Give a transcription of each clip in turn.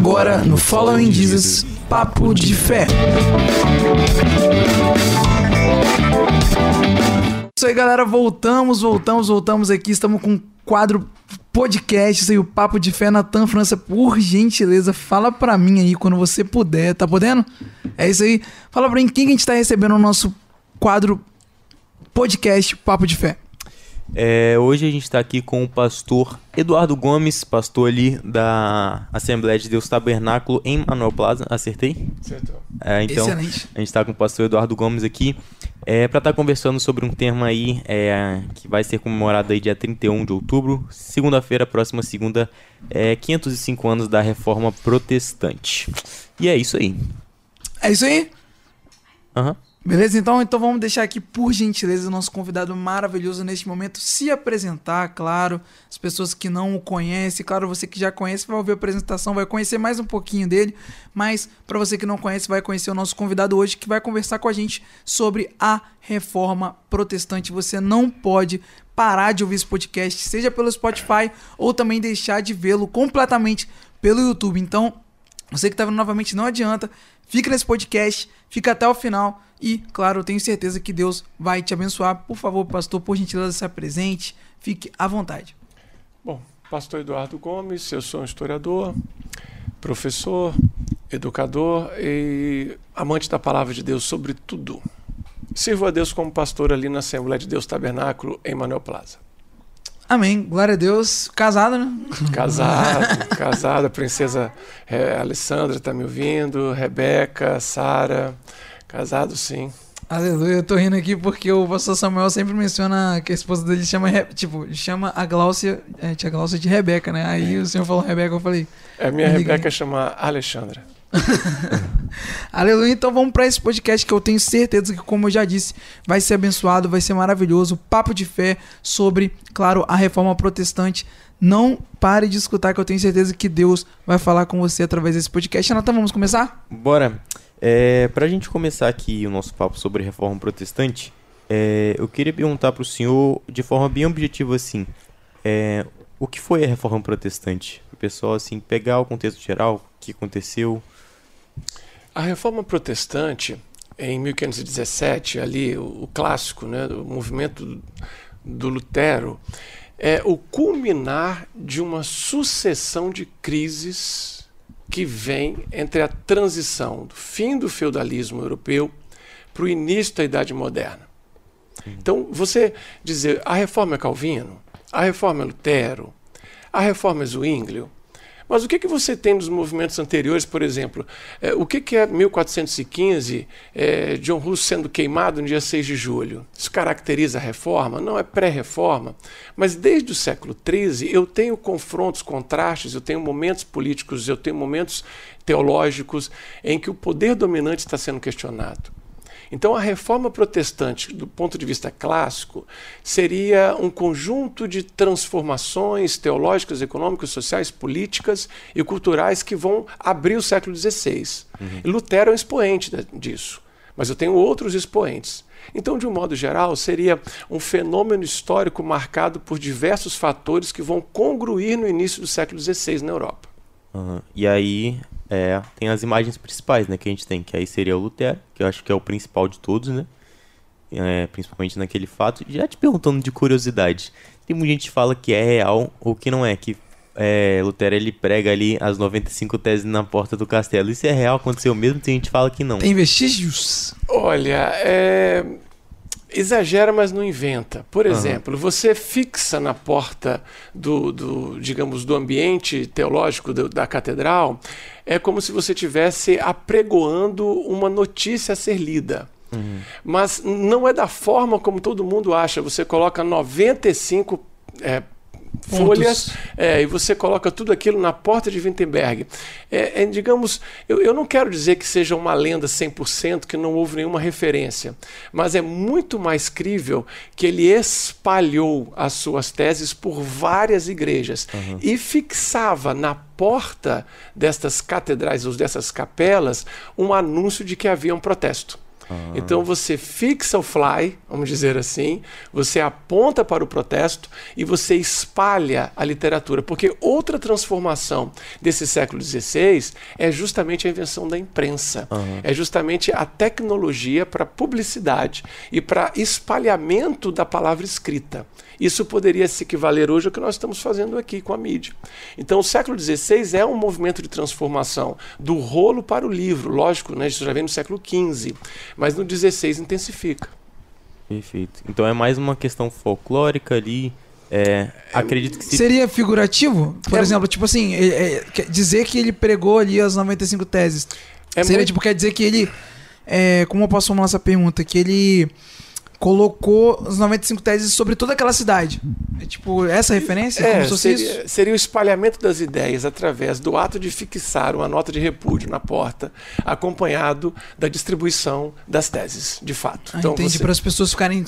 Agora no Following Jesus, Papo de Fé. Isso aí, galera. Voltamos, voltamos, voltamos aqui. Estamos com um quadro podcast, isso aí, o Papo de Fé. Natan França, por gentileza, fala pra mim aí quando você puder. Tá podendo? É isso aí. Fala pra mim quem que a gente tá recebendo no nosso quadro podcast Papo de Fé. É, hoje a gente está aqui com o pastor Eduardo Gomes, pastor ali da Assembleia de Deus Tabernáculo em Manuel Plaza. Acertei? Acertou. É, então, Excelente. a gente está com o pastor Eduardo Gomes aqui é, para estar conversando sobre um tema aí é, que vai ser comemorado aí dia 31 de outubro, segunda-feira, próxima segunda, é, 505 anos da Reforma Protestante. E é isso aí. É isso aí? Aham. Beleza? Então, então vamos deixar aqui, por gentileza, o nosso convidado maravilhoso neste momento se apresentar, claro. As pessoas que não o conhecem, claro, você que já conhece vai ouvir a apresentação, vai conhecer mais um pouquinho dele. Mas, para você que não conhece, vai conhecer o nosso convidado hoje que vai conversar com a gente sobre a reforma protestante. Você não pode parar de ouvir esse podcast, seja pelo Spotify ou também deixar de vê-lo completamente pelo YouTube. Então, você que está vendo novamente, não adianta. Fica nesse podcast, fica até o final. E, claro, eu tenho certeza que Deus vai te abençoar. Por favor, pastor, por gentileza, se apresente. Fique à vontade. Bom, pastor Eduardo Gomes, eu sou um historiador, professor, educador e amante da palavra de Deus sobre tudo. Sirvo a Deus como pastor ali na Assembleia de Deus Tabernáculo em Manuel Plaza. Amém. Glória a Deus. Casado, né? Casado, casado, a princesa é, Alessandra está me ouvindo, Rebeca, Sara, casado sim. Aleluia. Eu tô rindo aqui porque o pastor Samuel sempre menciona que a esposa dele chama, tipo, chama a Gláucia, é, tia Gláucia de Rebeca, né? Aí o senhor falou Rebeca, eu falei, A minha Rebeca chama Alexandra. Aleluia. Então vamos para esse podcast que eu tenho certeza que, como eu já disse, vai ser abençoado, vai ser maravilhoso. Papo de fé sobre, claro, a reforma protestante. Não pare de escutar, que eu tenho certeza que Deus vai falar com você através desse podcast. Natan, vamos começar? Bora. É, para a gente começar aqui o nosso papo sobre reforma protestante, é, eu queria perguntar para o senhor, de forma bem objetiva assim, é, o que foi a reforma protestante? O pessoal assim pegar o contexto geral, o que aconteceu? A reforma protestante, em 1517, ali, o, o clássico, né, o movimento do Lutero, é o culminar de uma sucessão de crises que vem entre a transição do fim do feudalismo europeu para o início da Idade Moderna. Então, você dizer a reforma é Calvino, a reforma é Lutero, a reforma é Zwinglio, mas o que, que você tem nos movimentos anteriores, por exemplo? É, o que, que é 1415, é, John Russo sendo queimado no dia 6 de julho? Isso caracteriza a reforma? Não é pré-reforma. Mas desde o século XIII eu tenho confrontos, contrastes, eu tenho momentos políticos, eu tenho momentos teológicos em que o poder dominante está sendo questionado. Então, a reforma protestante, do ponto de vista clássico, seria um conjunto de transformações teológicas, econômicas, sociais, políticas e culturais que vão abrir o século XVI. E Lutero é um expoente disso, mas eu tenho outros expoentes. Então, de um modo geral, seria um fenômeno histórico marcado por diversos fatores que vão congruir no início do século XVI na Europa. Aham. E aí é, tem as imagens principais, né, que a gente tem, que aí seria o Lutero, que eu acho que é o principal de todos, né? É, principalmente naquele fato. Já te perguntando de curiosidade, tem muita gente que fala que é real ou que não é, que é, Lutero ele prega ali as 95 teses na porta do castelo. Isso é real? Aconteceu mesmo? Tem gente que fala que não. Tem vestígios? Olha, é, exagera, mas não inventa. Por exemplo, você fixa na porta do, do, digamos, do ambiente teológico do- da catedral, é como se você estivesse apregoando uma notícia a ser lida. Mas não é da forma como todo mundo acha. Você coloca 95 é, folhas é, e você coloca tudo aquilo na porta de Wittenberg. É, é, digamos, eu, eu não quero dizer que seja uma lenda 100%, que não houve nenhuma referência, mas é muito mais crível que ele espalhou as suas teses por várias igrejas e fixava na porta destas catedrais ou dessas capelas um anúncio de que havia um protesto. Ah. Então você fixa o fly, vamos dizer assim, você aponta para o protesto e você espalha a literatura. Porque outra transformação desse século XVI é justamente a invenção da imprensa. É justamente a tecnologia para publicidade e para espalhamento da palavra escrita. Isso poderia se equivaler hoje ao que nós estamos fazendo aqui com a mídia. Então, o século XVI é um movimento de transformação do rolo para o livro. Lógico, né, isso já vem no século XV, mas no XVI intensifica. Perfeito. Então é mais uma questão folclórica ali. É, acredito que se... seria figurativo, por é, exemplo, tipo assim, é, é, dizer que ele pregou ali as 95 teses. É seria muito... tipo quer dizer que ele, é, como eu posso formular essa pergunta, que ele colocou os 95 teses sobre toda aquela cidade. É tipo, essa referência? É, seria, seria, o espalhamento das ideias através do ato de fixar uma nota de repúdio na porta, acompanhado da distribuição das teses, de fato. Ah, então, entendi, para as pessoas ficarem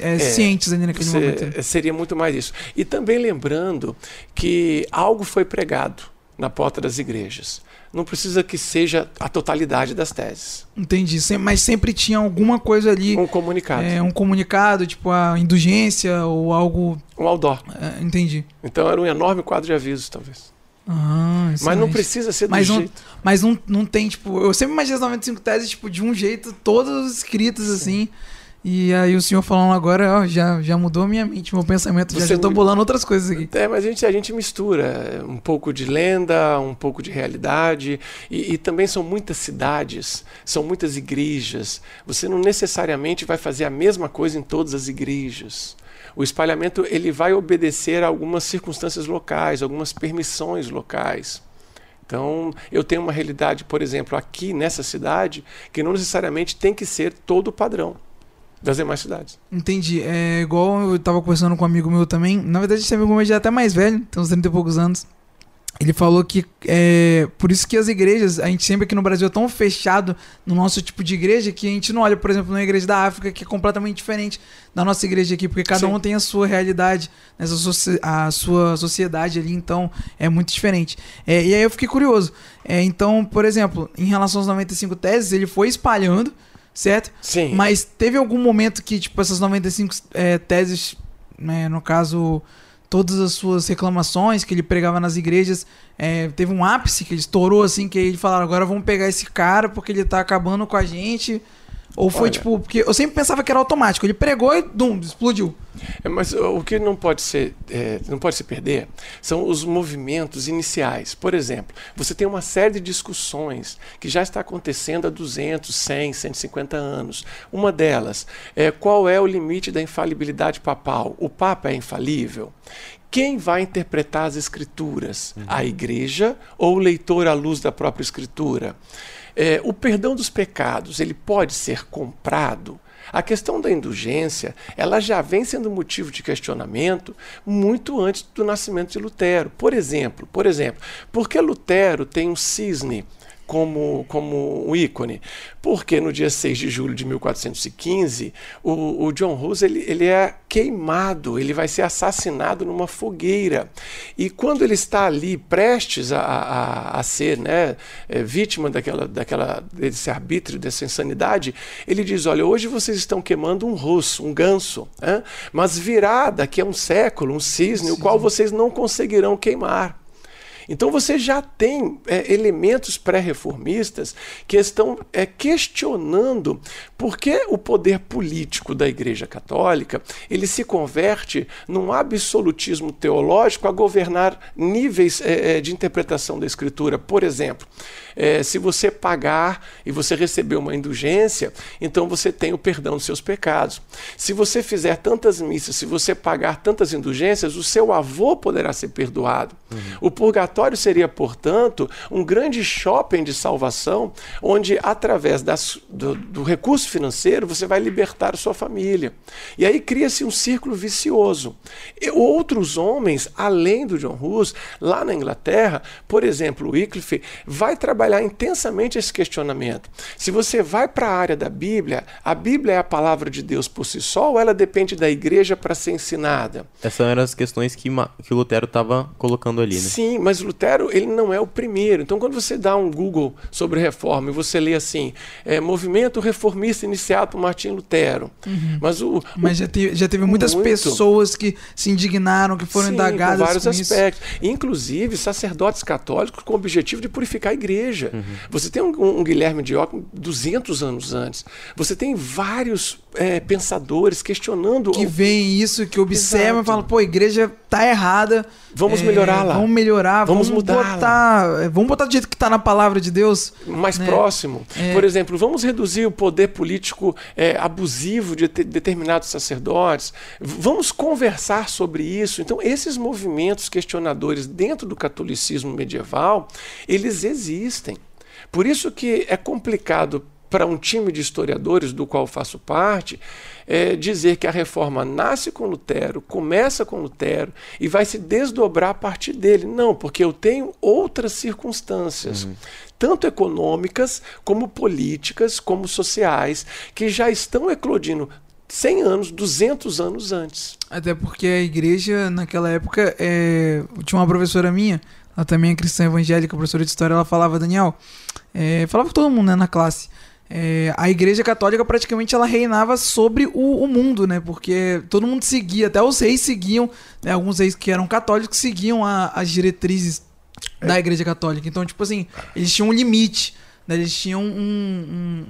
é, é, cientes ali naquele momento. Seria muito mais isso. E também lembrando que algo foi pregado na porta das igrejas não precisa que seja a totalidade das teses. Entendi, mas sempre tinha alguma coisa ali. Um comunicado. É, um comunicado, tipo a indulgência ou algo. Um outdoor. É, entendi. Então era um enorme quadro de avisos, talvez. Ah, mas não precisa ser do mas não, jeito. Mas não, não tem, tipo. Eu sempre imaginei as 95 teses, tipo, de um jeito, todas escritas assim. E aí o senhor falando agora, ó, já, já mudou a minha mente, meu pensamento, Você já estou bolando outras coisas aqui. É, mas a gente, a gente mistura um pouco de lenda, um pouco de realidade, e, e também são muitas cidades, são muitas igrejas. Você não necessariamente vai fazer a mesma coisa em todas as igrejas. O espalhamento ele vai obedecer a algumas circunstâncias locais, algumas permissões locais. Então, eu tenho uma realidade, por exemplo, aqui nessa cidade, que não necessariamente tem que ser todo o padrão das demais cidades. Entendi. É igual eu tava conversando com um amigo meu também. Na verdade, esse amigo meu já é até mais velho, tem uns 30 e poucos anos. Ele falou que é por isso que as igrejas, a gente sempre aqui no Brasil é tão fechado no nosso tipo de igreja que a gente não olha, por exemplo, na igreja da África, que é completamente diferente da nossa igreja aqui, porque cada Sim. um tem a sua realidade, a sua sociedade ali, então é muito diferente. É, e aí eu fiquei curioso. É, então, por exemplo, em relação aos 95 teses, ele foi espalhando certo? Sim. Mas teve algum momento que, tipo, essas 95 é, teses, né, no caso, todas as suas reclamações que ele pregava nas igrejas, é, teve um ápice que ele estourou, assim, que ele falaram, agora vamos pegar esse cara porque ele tá acabando com a gente ou foi Olha, tipo, porque eu sempre pensava que era automático. Ele pregou e dum, explodiu. É, mas o que não pode ser, é, não pode se perder são os movimentos iniciais. Por exemplo, você tem uma série de discussões que já está acontecendo há 200, 100, 150 anos. Uma delas é qual é o limite da infalibilidade papal? O Papa é infalível? Quem vai interpretar as escrituras? Uhum. A igreja ou o leitor à luz da própria escritura? É, o perdão dos pecados, ele pode ser comprado? A questão da indulgência, ela já vem sendo motivo de questionamento muito antes do nascimento de Lutero. Por exemplo, por exemplo, porque Lutero tem um cisne como, como um ícone. Porque no dia 6 de julho de 1415, o, o John Hus ele, ele é queimado, ele vai ser assassinado numa fogueira. E quando ele está ali prestes a, a, a ser né, é, vítima daquela, daquela, desse arbítrio, dessa insanidade, ele diz: Olha, hoje vocês estão queimando um russo, um ganso, hein? mas virá daqui a um século um cisne, Sim. o qual vocês não conseguirão queimar. Então você já tem é, elementos pré-reformistas que estão é, questionando por que o poder político da Igreja Católica ele se converte num absolutismo teológico a governar níveis é, é de interpretação da Escritura. Por exemplo, é, se você pagar e você receber uma indulgência, então você tem o perdão dos seus pecados. Se você fizer tantas missas, se você pagar tantas indulgências, o seu avô poderá ser perdoado. Uhum. O purgatório seria, portanto, um grande shopping de salvação, onde, através das, do, do recurso financeiro, você vai libertar a sua família. E aí cria-se um círculo vicioso. E outros homens, além do John Hus, lá na Inglaterra, por exemplo, o Wycliffe, vai trabalhar trabalhar intensamente esse questionamento. Se você vai para a área da Bíblia, a Bíblia é a palavra de Deus por si só ou ela depende da igreja para ser ensinada? Essas eram as questões que, que o Lutero estava colocando ali, né? Sim, mas Lutero ele não é o primeiro. Então, quando você dá um Google sobre reforma e você lê assim, é, movimento reformista iniciado por Martim Lutero. Uhum. Mas, o, Mas já, teve, já teve muitas Muito. pessoas que se indignaram, que foram Sim, indagadas com vários com isso. aspectos. Inclusive sacerdotes católicos com o objetivo de purificar a igreja. Você tem um, um Guilherme de Ockham 200 anos antes. Você tem vários é, pensadores questionando que veem isso, que observam Exato. e falam, pô, a igreja tá errada. Vamos é, melhorá-la. Vamos melhorar, Vamos vamos, mudá-la. botar. é, Vamos botar do jeito que tá na palavra de Deus. mais né? próximo. É. Por exemplo, vamos reduzir o poder político é, abusivo de te- determinados sacerdotes. Vamos conversar sobre isso. Então, esses movimentos questionadores dentro do catolicismo medieval, eles existem. Por isso que é complicado para um time de historiadores do qual faço parte é, dizer que a reforma nasce com Lutero, começa com Lutero e vai se desdobrar a partir dele. Não, porque eu tenho outras circunstâncias, tanto econômicas, como políticas, como sociais, que já estão eclodindo 100 anos, 200 anos antes. Até porque a igreja, naquela época, é... tinha uma professora minha, ela também é cristã evangélica, professora de história, ela falava, Daniel, é, falava com todo mundo né, na classe. É, a igreja católica praticamente ela reinava sobre o, o mundo, né? Porque todo mundo seguia, até os reis seguiam, né, alguns reis que eram católicos seguiam a- as diretrizes da igreja católica. Então, tipo assim, eles tinham um limite. Né, Eles tinham um, um-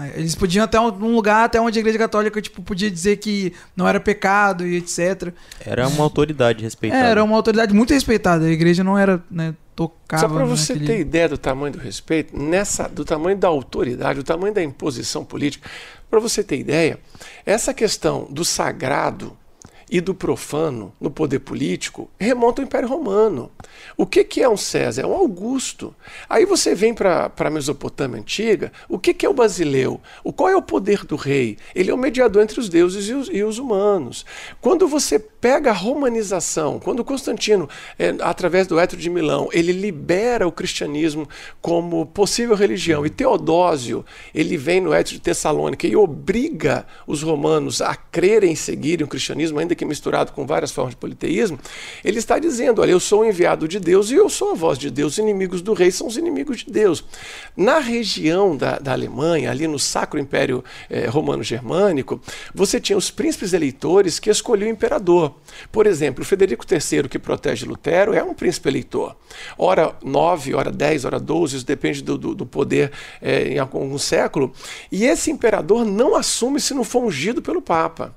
um- Eles podiam até um, um lugar até onde a igreja católica tipo, podia dizer que não era pecado e etc. Era uma autoridade respeitada. É, era uma autoridade muito respeitada. A igreja não era, né, tocava. Só para você naquele- ter ideia do tamanho do respeito, nessa, do tamanho da autoridade, do tamanho da imposição política, para você ter ideia, essa questão do sagrado e do profano no poder político remonta ao Império Romano. O que, que é um César? É um Augusto. Aí você vem para a Mesopotâmia antiga, o que, que é o basileu? O, qual é o poder do rei? Ele é o mediador entre os deuses e os, e os humanos. Quando você pega a romanização, quando Constantino, é, através do Étrio de Milão, ele libera o cristianismo como possível religião, e Teodósio, ele vem no Étrio de Tessalônica e obriga os romanos a crerem e seguirem o cristianismo, ainda que misturado com várias formas de politeísmo, ele está dizendo, olha, eu sou o enviado de Deus e eu sou a voz de Deus, os inimigos do rei são os inimigos de Deus. Na região da, da Alemanha, ali no Sacro Império eh, Romano-Germânico, você tinha os príncipes eleitores que escolhiam o imperador. Por exemplo, o Federico III, que protege Lutero, é um príncipe eleitor. Ora 9, ora 10, ora 12, isso depende do, do, do poder eh, em algum século. E esse imperador não assume se não for ungido pelo Papa.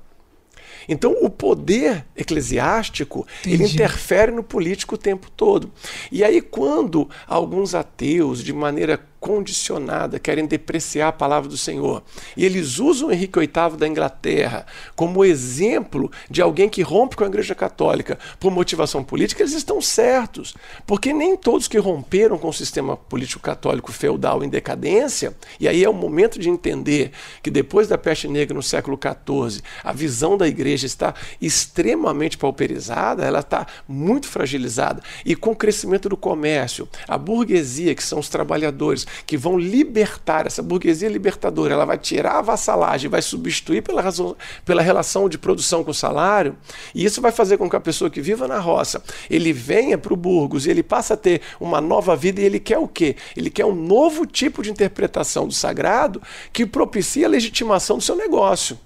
Então, o poder eclesiástico ele Entendi. interfere no político o tempo todo. E aí, quando alguns ateus, de maneira condicionada, querem depreciar a palavra do Senhor, e eles usam Henrique VIII da Inglaterra como exemplo de alguém que rompe com a Igreja Católica por motivação política, eles estão certos. Porque nem todos que romperam com o sistema político católico feudal em decadência, e aí é o momento de entender que depois da peste negra no século XIV, a visão da igreja está extremamente pauperizada, ela está muito fragilizada. E com o crescimento do comércio, a burguesia, que são os trabalhadores, que vão libertar, essa burguesia libertadora, ela vai tirar a vassalagem, vai substituir pela, razão, pela relação de produção com salário, e isso vai fazer com que a pessoa que viva na roça, ele venha para o Burgos e ele passa a ter uma nova vida e ele quer o quê? Ele quer um novo tipo de interpretação do sagrado que propicia a legitimação do seu negócio.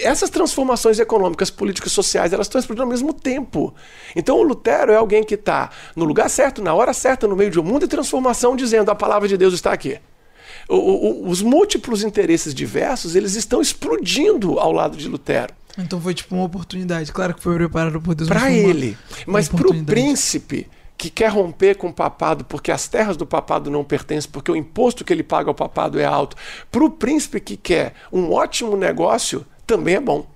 Essas transformações econômicas, políticas, sociais, elas estão explodindo ao mesmo tempo. Então o Lutero é alguém que está no lugar certo, na hora certa, no meio de um mundo de transformação, dizendo a palavra de Deus está aqui. O, o, os múltiplos interesses diversos, eles estão explodindo ao lado de Lutero. Então foi tipo uma oportunidade. Claro que foi preparado por Deus. Para ele. Mas para o príncipe que quer romper com o papado porque as terras do papado não pertencem, porque o imposto que ele paga ao papado é alto, para o príncipe que quer um ótimo negócio, também é bom.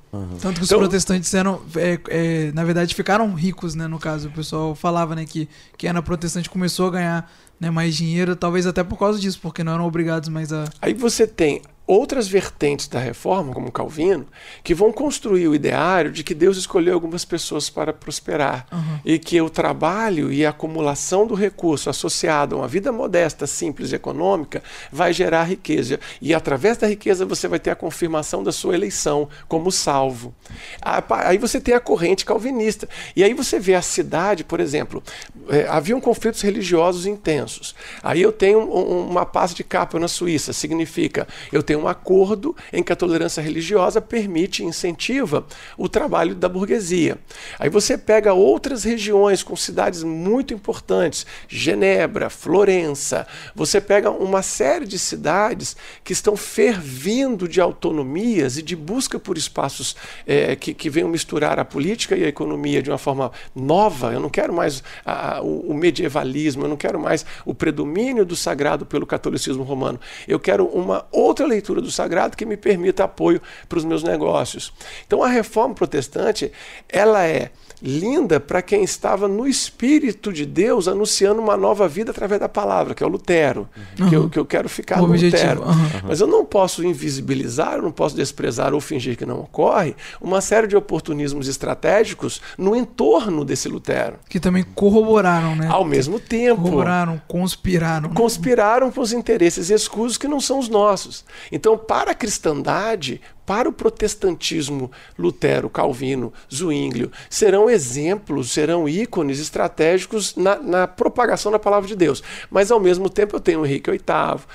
Tanto que os Então- protestantes eram, é, é, na verdade, ficaram ricos, né? No caso, o pessoal falava, né, que quem era protestante começou a ganhar né, mais dinheiro, talvez até por causa disso, porque não eram obrigados mais a. Aí você tem outras vertentes da reforma, como Calvino, que vão construir o ideário de que Deus escolheu algumas pessoas para prosperar Uhum. e que o trabalho e a acumulação do recurso associado a uma vida modesta, simples e econômica vai gerar riqueza. E através da riqueza você vai ter a confirmação da sua eleição como salvo. Aí você tem a corrente calvinista. E aí você vê a cidade, por exemplo, eh, haviam conflitos religiosos intensos. Aí eu tenho um- uma paz de capa na Suíça, significa eu tenho um acordo em que a tolerância religiosa permite e incentiva o trabalho da burguesia. Aí você pega outras regiões com cidades muito importantes, Genebra, Florença, você pega uma série de cidades que estão fervindo de autonomias e de busca por espaços eh, que, que venham misturar a política e a economia de uma forma nova. Eu não quero mais a- o, o medievalismo, eu não quero mais o predomínio do sagrado pelo catolicismo romano. Eu quero uma outra leitura do sagrado que me permita apoio para os meus negócios. Então a reforma protestante, ela é linda para quem estava no Espírito de Deus anunciando uma nova vida através da palavra, que é o Lutero, que, eu, que eu quero ficar O no objetivo, Lutero. aham. Mas eu não posso invisibilizar, eu não posso desprezar ou fingir que não ocorre uma série de oportunismos estratégicos no entorno desse Lutero. Que também corroboraram, né? Ao mesmo tempo, Corroboraram, conspiraram. conspiraram com os interesses escusos que não são os nossos. Então, para a cristandade, para o protestantismo, Lutero, Calvino, Zwinglio, serão exemplos, serão ícones estratégicos na, na propagação da palavra de Deus. Mas, ao mesmo tempo, eu tenho Henrique VIII,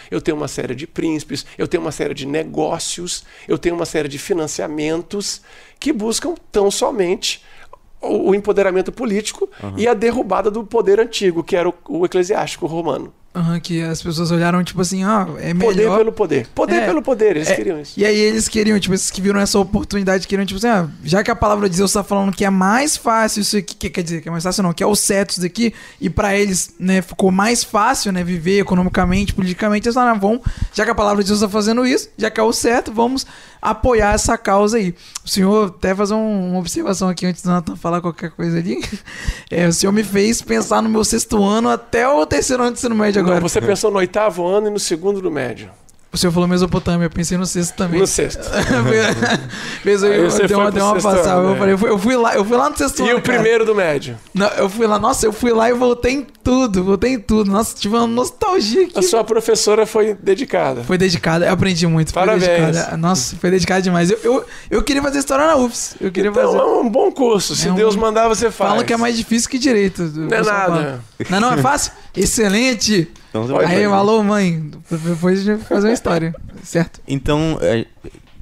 eu tenho uma série de príncipes, eu tenho uma série de negócios, eu tenho uma série de financiamentos que buscam tão somente o empoderamento político e a derrubada do poder antigo, que era o, o eclesiástico romano. Aham, que as pessoas olharam, tipo assim, ah, é melhor. Poder pelo poder. Poder É, pelo poder, eles é, queriam isso. E aí eles queriam, tipo, esses que viram essa oportunidade, queriam, tipo assim, ah, já que a palavra de Deus tá falando que é mais fácil isso aqui, que quer dizer que é mais fácil não, que é o certo isso daqui, e pra eles, né, ficou mais fácil, né, viver economicamente, politicamente, eles falaram, ah, vamos, já que a palavra de Deus tá fazendo isso, já que é o certo, vamos apoiar essa causa aí. O senhor, até fazer um- uma observação aqui antes do Nathan falar qualquer coisa ali, é, o senhor me fez pensar no meu sexto ano até o terceiro ano de ensino médio agora. Não, você pensou no oitavo ano e no segundo do médio. O senhor falou Mesopotâmia, eu pensei no sexto também. No sexto. Fez aí, Aí você deu uma, deu uma passada. ano, Eu, né? falei, eu, fui, eu fui lá, eu fui lá no sexto E ano, o cara. primeiro do médio. Não, eu fui lá, nossa, eu fui lá e voltei em tudo, voltei em tudo. Nossa, tive uma nostalgia aqui. A sua professora foi dedicada. Foi dedicada, eu aprendi muito. Foi Parabéns. dedicada. Nossa, foi dedicada demais. Eu, eu, eu queria fazer história na UFS. Eu queria Então fazer. é um bom curso. Se É um- Deus mandar, você faz. Falam que é mais difícil que direito. Não é nada. Não, não, é fácil? Excelente! Então, Aí, alô, mãe. Depois de fazer uma história. Certo? Então, é,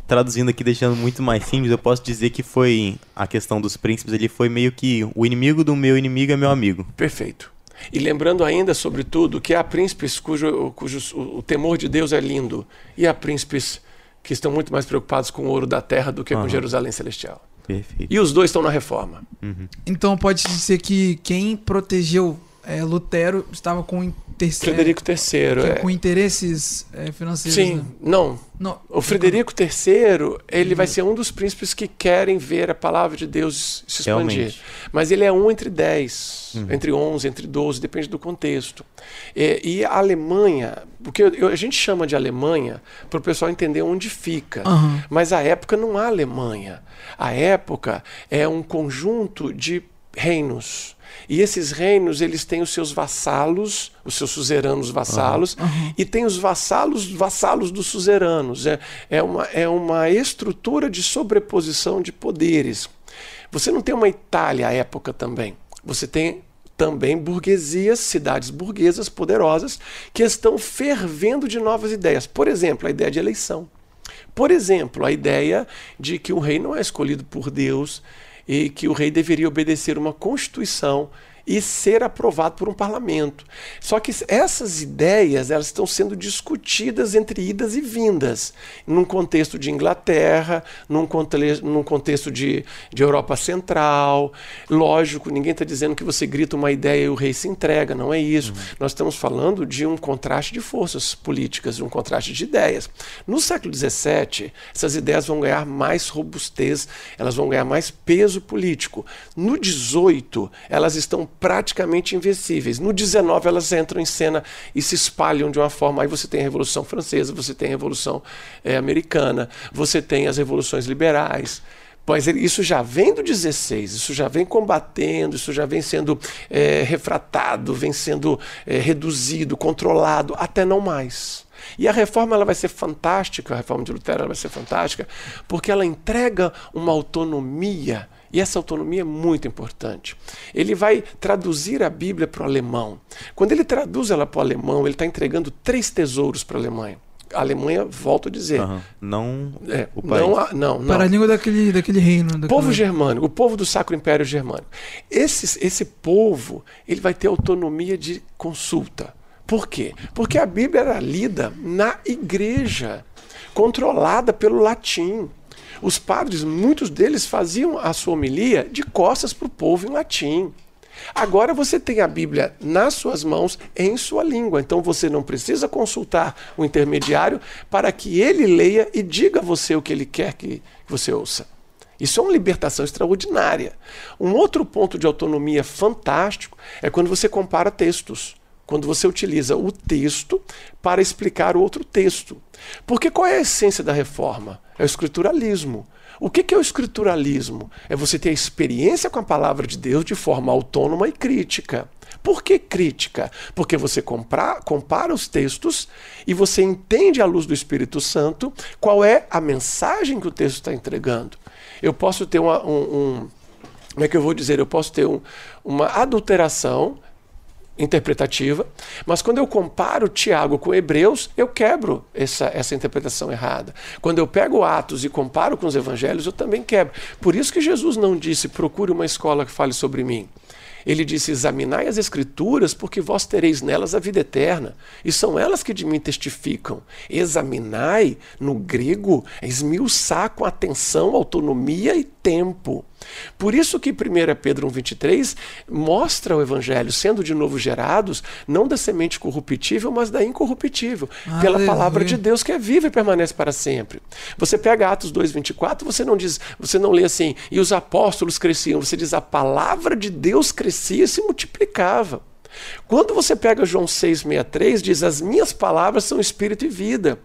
traduzindo aqui, deixando muito mais simples, eu posso dizer que foi a questão dos príncipes, ele foi meio que o inimigo do meu inimigo é meu amigo. Perfeito. E lembrando ainda, sobretudo, que há príncipes cujo, cujos, o, o temor de Deus é lindo. E há príncipes que estão muito mais preocupados com o ouro da terra do que com Aham. Jerusalém Celestial. Perfeito. E os dois estão na reforma. Então pode dizer que quem protegeu é, Lutero estava com, inter... Frederico III. é, É. com interesses é, financeiros. Sim, né? não. Não, O Frederico III, ele vai ser um dos príncipes que querem ver a palavra de Deus se expandir. Realmente. Mas ele é um entre dez, entre onze, entre doze, depende do contexto. É, e a Alemanha, porque eu- eu- a gente chama de Alemanha para o pessoal entender onde fica. Aham. Mas a época não há Alemanha. A época é um conjunto de reinos. E esses reinos, eles têm os seus vassalos, os seus suzeranos vassalos, e tem os vassalos, vassalos dos suzeranos. É, é, uma, é uma estrutura de sobreposição de poderes. Você não tem uma Itália à época também. Você tem também burguesias, cidades burguesas poderosas, que estão fervendo de novas ideias. Por exemplo, a ideia de eleição. Por exemplo, a ideia de que o rei não é escolhido por Deus e que o rei deveria obedecer uma constituição e ser aprovado por um parlamento. Só que essas ideias elas estão sendo discutidas entre idas e vindas, num contexto de Inglaterra, num, conte num contexto de, de Europa Central. Lógico, ninguém está dizendo que você grita uma ideia e o rei se entrega, não é isso. Nós estamos falando de um contraste de forças políticas, de um contraste de ideias. No século XVII, essas ideias vão ganhar mais robustez, elas vão ganhar mais peso político. No XVIII, elas estão praticamente invencíveis. No 19 elas entram em cena e se espalham de uma forma. Aí você tem a Revolução Francesa, você tem a Revolução é, Americana, você tem as revoluções liberais. Mas isso já vem do 16, isso já vem combatendo, isso já vem sendo é, refratado, vem sendo é, reduzido, controlado, até não mais. E a reforma ela vai ser fantástica, a reforma de Lutero ela vai ser fantástica, porque ela entrega uma autonomia, e essa autonomia é muito importante. Ele vai traduzir a Bíblia para o alemão. Quando ele traduz ela para o alemão, ele está entregando três tesouros para a Alemanha a Alemanha, volto a dizer. Uhum. Não é, o país. Não, não, não. Para a língua daquele, daquele reino. Daquele... Povo germânico, o povo do Sacro Império Germânico. Esse, esse povo ele vai ter autonomia de consulta. Por quê? Porque a Bíblia era lida na igreja, controlada pelo latim. Os padres, muitos deles faziam a sua homilia de costas para o povo em latim. Agora você tem a Bíblia nas suas mãos, em sua língua. Então você não precisa consultar o intermediário para que ele leia e diga a você o que ele quer que você ouça. Isso é uma libertação extraordinária. Um outro ponto de autonomia fantástico é quando você compara textos. Quando você utiliza o texto para explicar outro texto. Porque qual é a essência da reforma? É o escrituralismo. O que é o escrituralismo? É você ter a experiência com a palavra de Deus de forma autônoma e crítica. Por que crítica? Porque você compara, compara os textos e você entende à luz do Espírito Santo qual é a mensagem que o texto está entregando. Eu posso ter uma, um, um, Como é que eu vou dizer? Eu posso ter um, uma adulteração interpretativa, mas quando eu comparo Tiago com Hebreus, eu quebro essa, essa interpretação errada. Quando eu pego Atos e comparo com os evangelhos, eu também quebro. Por isso que Jesus não disse: procure uma escola que fale sobre mim. Ele disse: Examinai as Escrituras, porque vós tereis nelas a vida eterna, e são elas que de mim testificam. Examinai, no grego, é esmiuçar com atenção, autonomia e tempo. Por isso que 1 Pedro 1,23 mostra o Evangelho sendo de novo gerados, não da semente corruptível, mas da incorruptível, Aleluia. pela palavra de Deus que é viva e permanece para sempre. Você pega Atos 2,24, você não diz, você não lê assim, e os apóstolos cresciam, você diz a palavra de Deus crescia e se multiplicava. Quando você pega João 6,63, diz: As minhas palavras são espírito e vida.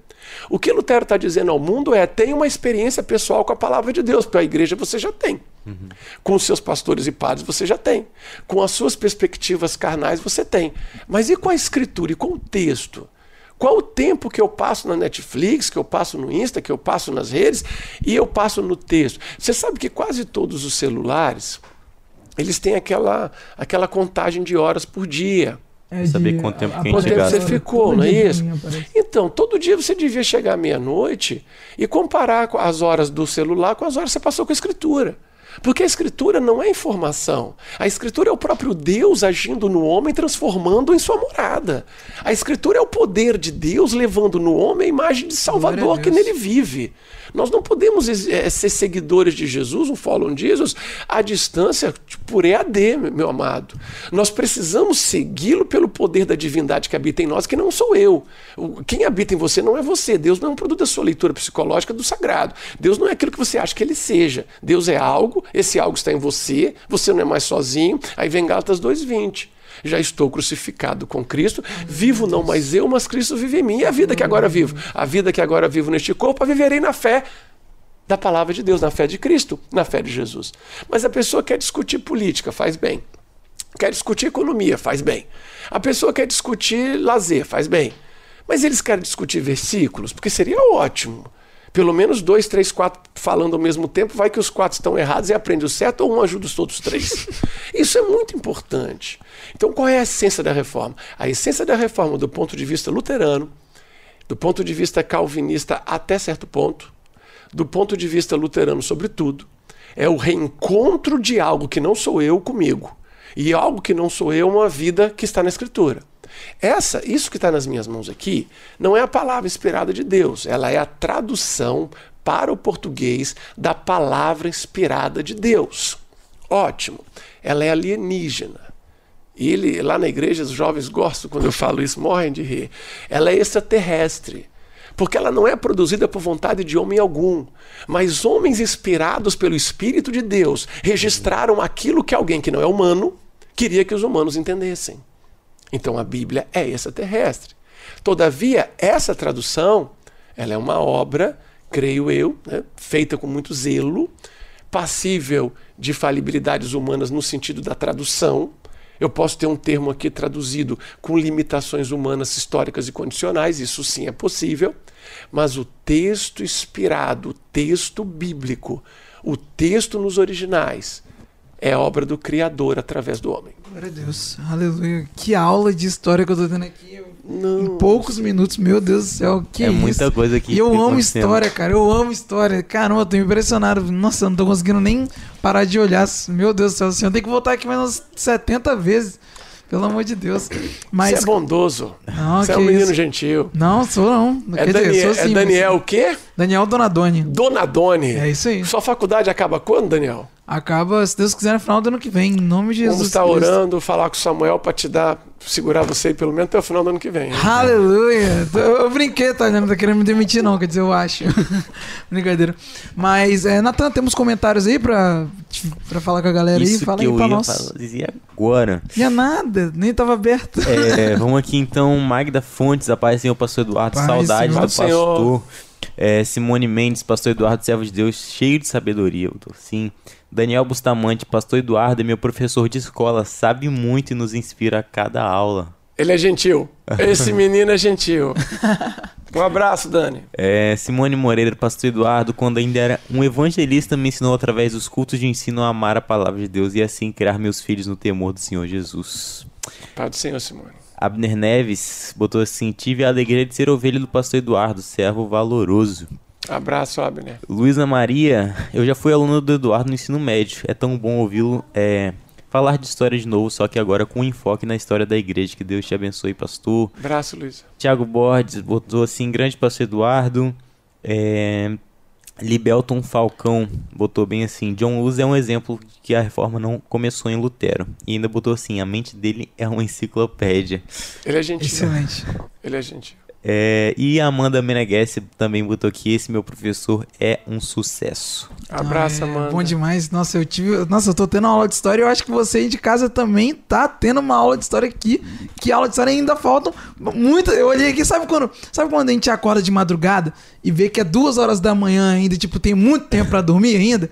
O que Lutero está dizendo ao mundo é: tenha uma experiência pessoal com a palavra de Deus, para a igreja você já tem. Uhum. Com os seus pastores e padres você já tem. Com as suas perspectivas carnais você tem. Mas e com a escritura e com o texto? Qual o tempo que eu passo na Netflix, que eu passo no Insta, que eu passo nas redes e eu passo no texto? Você sabe que quase todos os celulares eles têm aquela, aquela contagem de horas por dia. É saber quanto tempo, que tempo você ficou, não é isso? Então, todo dia você devia chegar meia-noite e comparar as horas do celular com as horas que você passou com a escritura. Porque a escritura não é informação. A escritura é o próprio Deus agindo no homem, transformando em sua morada. A escritura é o poder de Deus levando no homem a imagem de Salvador que nele vive. Nós não podemos é, ser seguidores de Jesus, um follow Jesus, à distância por EAD, meu amado. Nós precisamos segui-lo pelo poder da divindade que habita em nós, que não sou eu. Quem habita em você não é você. Deus não é um produto da sua leitura psicológica do sagrado. Deus não é aquilo que você acha que ele seja. Deus é algo, esse algo está em você, você não é mais sozinho. Aí vem Gálatas 2,20 já estou crucificado com Cristo, vivo não mais eu, mas Cristo vive em mim. E a vida que agora vivo? A vida que agora vivo neste corpo, a viverei na fé da palavra de Deus, na fé de Cristo, na fé de Jesus. Mas a pessoa quer discutir política, faz bem. Quer discutir economia, faz bem. A pessoa quer discutir lazer, faz bem. Mas eles querem discutir versículos, porque seria ótimo. Pelo menos dois, três, quatro falando ao mesmo tempo, vai que os quatro estão errados e aprende o certo, ou um ajuda os outros três. Isso é muito importante. Então, qual é a essência da reforma? A essência da reforma, do ponto de vista luterano, do ponto de vista calvinista até certo ponto, do ponto de vista luterano, sobretudo, é o reencontro de algo que não sou eu comigo. E algo que não sou eu, uma vida que está na Escritura. Essa, isso que está nas minhas mãos aqui, não é a palavra inspirada de Deus, ela é a tradução para o português da palavra inspirada de Deus. Ótimo. Ela é alienígena. E ele, lá na igreja, os jovens gostam quando eu falo isso, morrem de rir. Ela é extraterrestre. Porque ela não é produzida por vontade de homem algum. Mas homens inspirados pelo Espírito de Deus registraram aquilo que alguém que não é humano queria que os humanos entendessem. Então a Bíblia é extraterrestre. Todavia, essa tradução ela é uma obra, creio eu, né, feita com muito zelo, passível de falibilidades humanas no sentido da tradução. Eu posso ter um termo aqui traduzido com limitações humanas históricas e condicionais, isso sim é possível, mas o texto inspirado, o texto bíblico, o texto nos originais, é obra do Criador através do homem. Glória a Deus, aleluia. Que aula de história que eu tô tendo aqui. Não, em poucos minutos, meu Deus do céu, que é isso? muita coisa aqui. E eu amo história, cara. Eu amo história. Caramba, eu tô impressionado. Nossa, eu não tô conseguindo nem parar de olhar. Meu Deus do céu, assim, eu tenho que voltar aqui mais umas 70 vezes. Pelo amor de Deus. Mas... Você é bondoso. Não, Você é um menino isso? gentil. Não, sou não. É, Quer Daniel, dizer, sou sim, é Daniel o quê? Daniel Donadoni. Donadoni. É isso aí. Sua faculdade acaba quando, Daniel? Acaba, se Deus quiser, no final do ano que vem, em nome de Jesus. Vamos estar Cristo. orando, falar com Samuel para te dar, segurar você pelo menos até o final do ano que vem. Aleluia! Eu brinquei, tá? Não tá querendo me demitir, não, quer dizer, eu acho. Brincadeira. Mas, é, Natan, temos comentários aí pra, pra falar com a galera Isso aí? Fala que aí eu pra ia nós. Falar, agora. Ia nada, nem tava aberto. É, vamos aqui então, Magda Fontes, a paz Senhor, pastor Eduardo, Paz, saudades Senhor. do pastor. É, Simone Mendes, pastor Eduardo, servo de Deus, cheio de sabedoria, eu tô sim. Daniel Bustamante, pastor Eduardo, é meu professor de escola, sabe muito e nos inspira a cada aula. Ele é gentil. Esse menino é gentil. Um abraço, Dani. É, Simone Moreira, pastor Eduardo, quando ainda era um evangelista, me ensinou através dos cultos de ensino a amar a palavra de Deus e assim criar meus filhos no temor do Senhor Jesus. Pai do Senhor, Simone. Abner Neves botou assim: Tive a alegria de ser ovelha do pastor Eduardo, servo valoroso. Abraço, Abner. Luísa Maria, eu já fui aluna do Eduardo no ensino médio. É tão bom ouvi-lo é, falar de história de novo, só que agora com enfoque na história da igreja. Que Deus te abençoe, pastor. Abraço, Luísa. Tiago Borges botou assim: grande pastor Eduardo. É, Libelton Falcão botou bem assim: John Luz é um exemplo de que a reforma não começou em Lutero. E ainda botou assim: a mente dele é uma enciclopédia. Ele é gentil. Excelente. Ele é gentil. É, e a Amanda Meneghes também botou aqui: esse meu professor é um sucesso. Abraço, Ah, é Amanda. Bom demais. Nossa, eu tive. Nossa, eu tô tendo uma aula de história. Eu acho que você aí de casa também tá tendo uma aula de história aqui. Que aula de história ainda faltam muito. Eu olhei aqui, sabe quando, sabe quando a gente acorda de madrugada e vê que é duas horas da manhã ainda, tipo, tem muito tempo pra dormir ainda?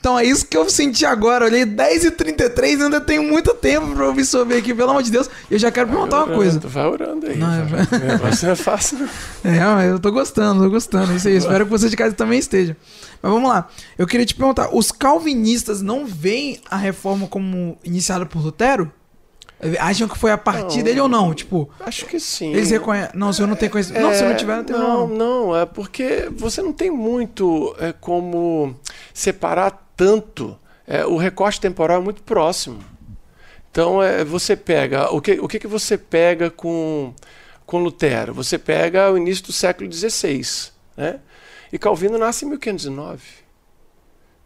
Então é isso que eu senti agora. Olhei 10h33 ainda tenho muito tempo pra eu absorver aqui, pelo amor de Deus. E eu já quero perguntar uma coisa. Vai orando aí. Não, vai. O negócio não é fácil, não. É, mas eu tô gostando, tô gostando. Isso aí, espero que você de casa também esteja. Mas vamos lá. Eu queria te perguntar: os calvinistas não veem a reforma como iniciada por Lutero? Acham que foi a partir Não. dele ou não? Tipo, Acho que sim. eles reconhecem. Não, se eu não tenho conhecimento. não, se eu não tiver, não tem não. não, é porque você não tem muito é, como separar tanto. É, o recorte temporal é muito próximo. Então é, você pega. O que, o que, que você pega com, com Lutero? Você pega o início do século XVI. Né? E Calvino nasce em 1509.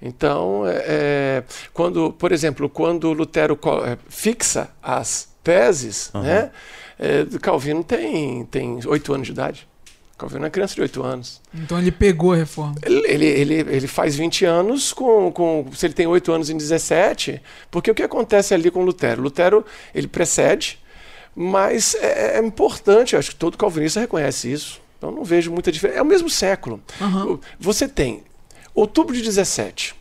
Então, é, é, quando, por exemplo, quando Lutero é, fixa as teses, Aham. né, é, Calvino tem tem oito anos de idade. Calvino é criança de oito anos. Então ele pegou a reforma. Ele, ele, ele, ele faz 20 anos com, com. Se ele tem 8 anos em 17, porque o que acontece ali com Lutero? Lutero ele precede, mas é, é importante, eu acho que todo calvinista reconhece isso. Eu não vejo muita diferença. É o mesmo século. Aham. Você tem outubro de 17,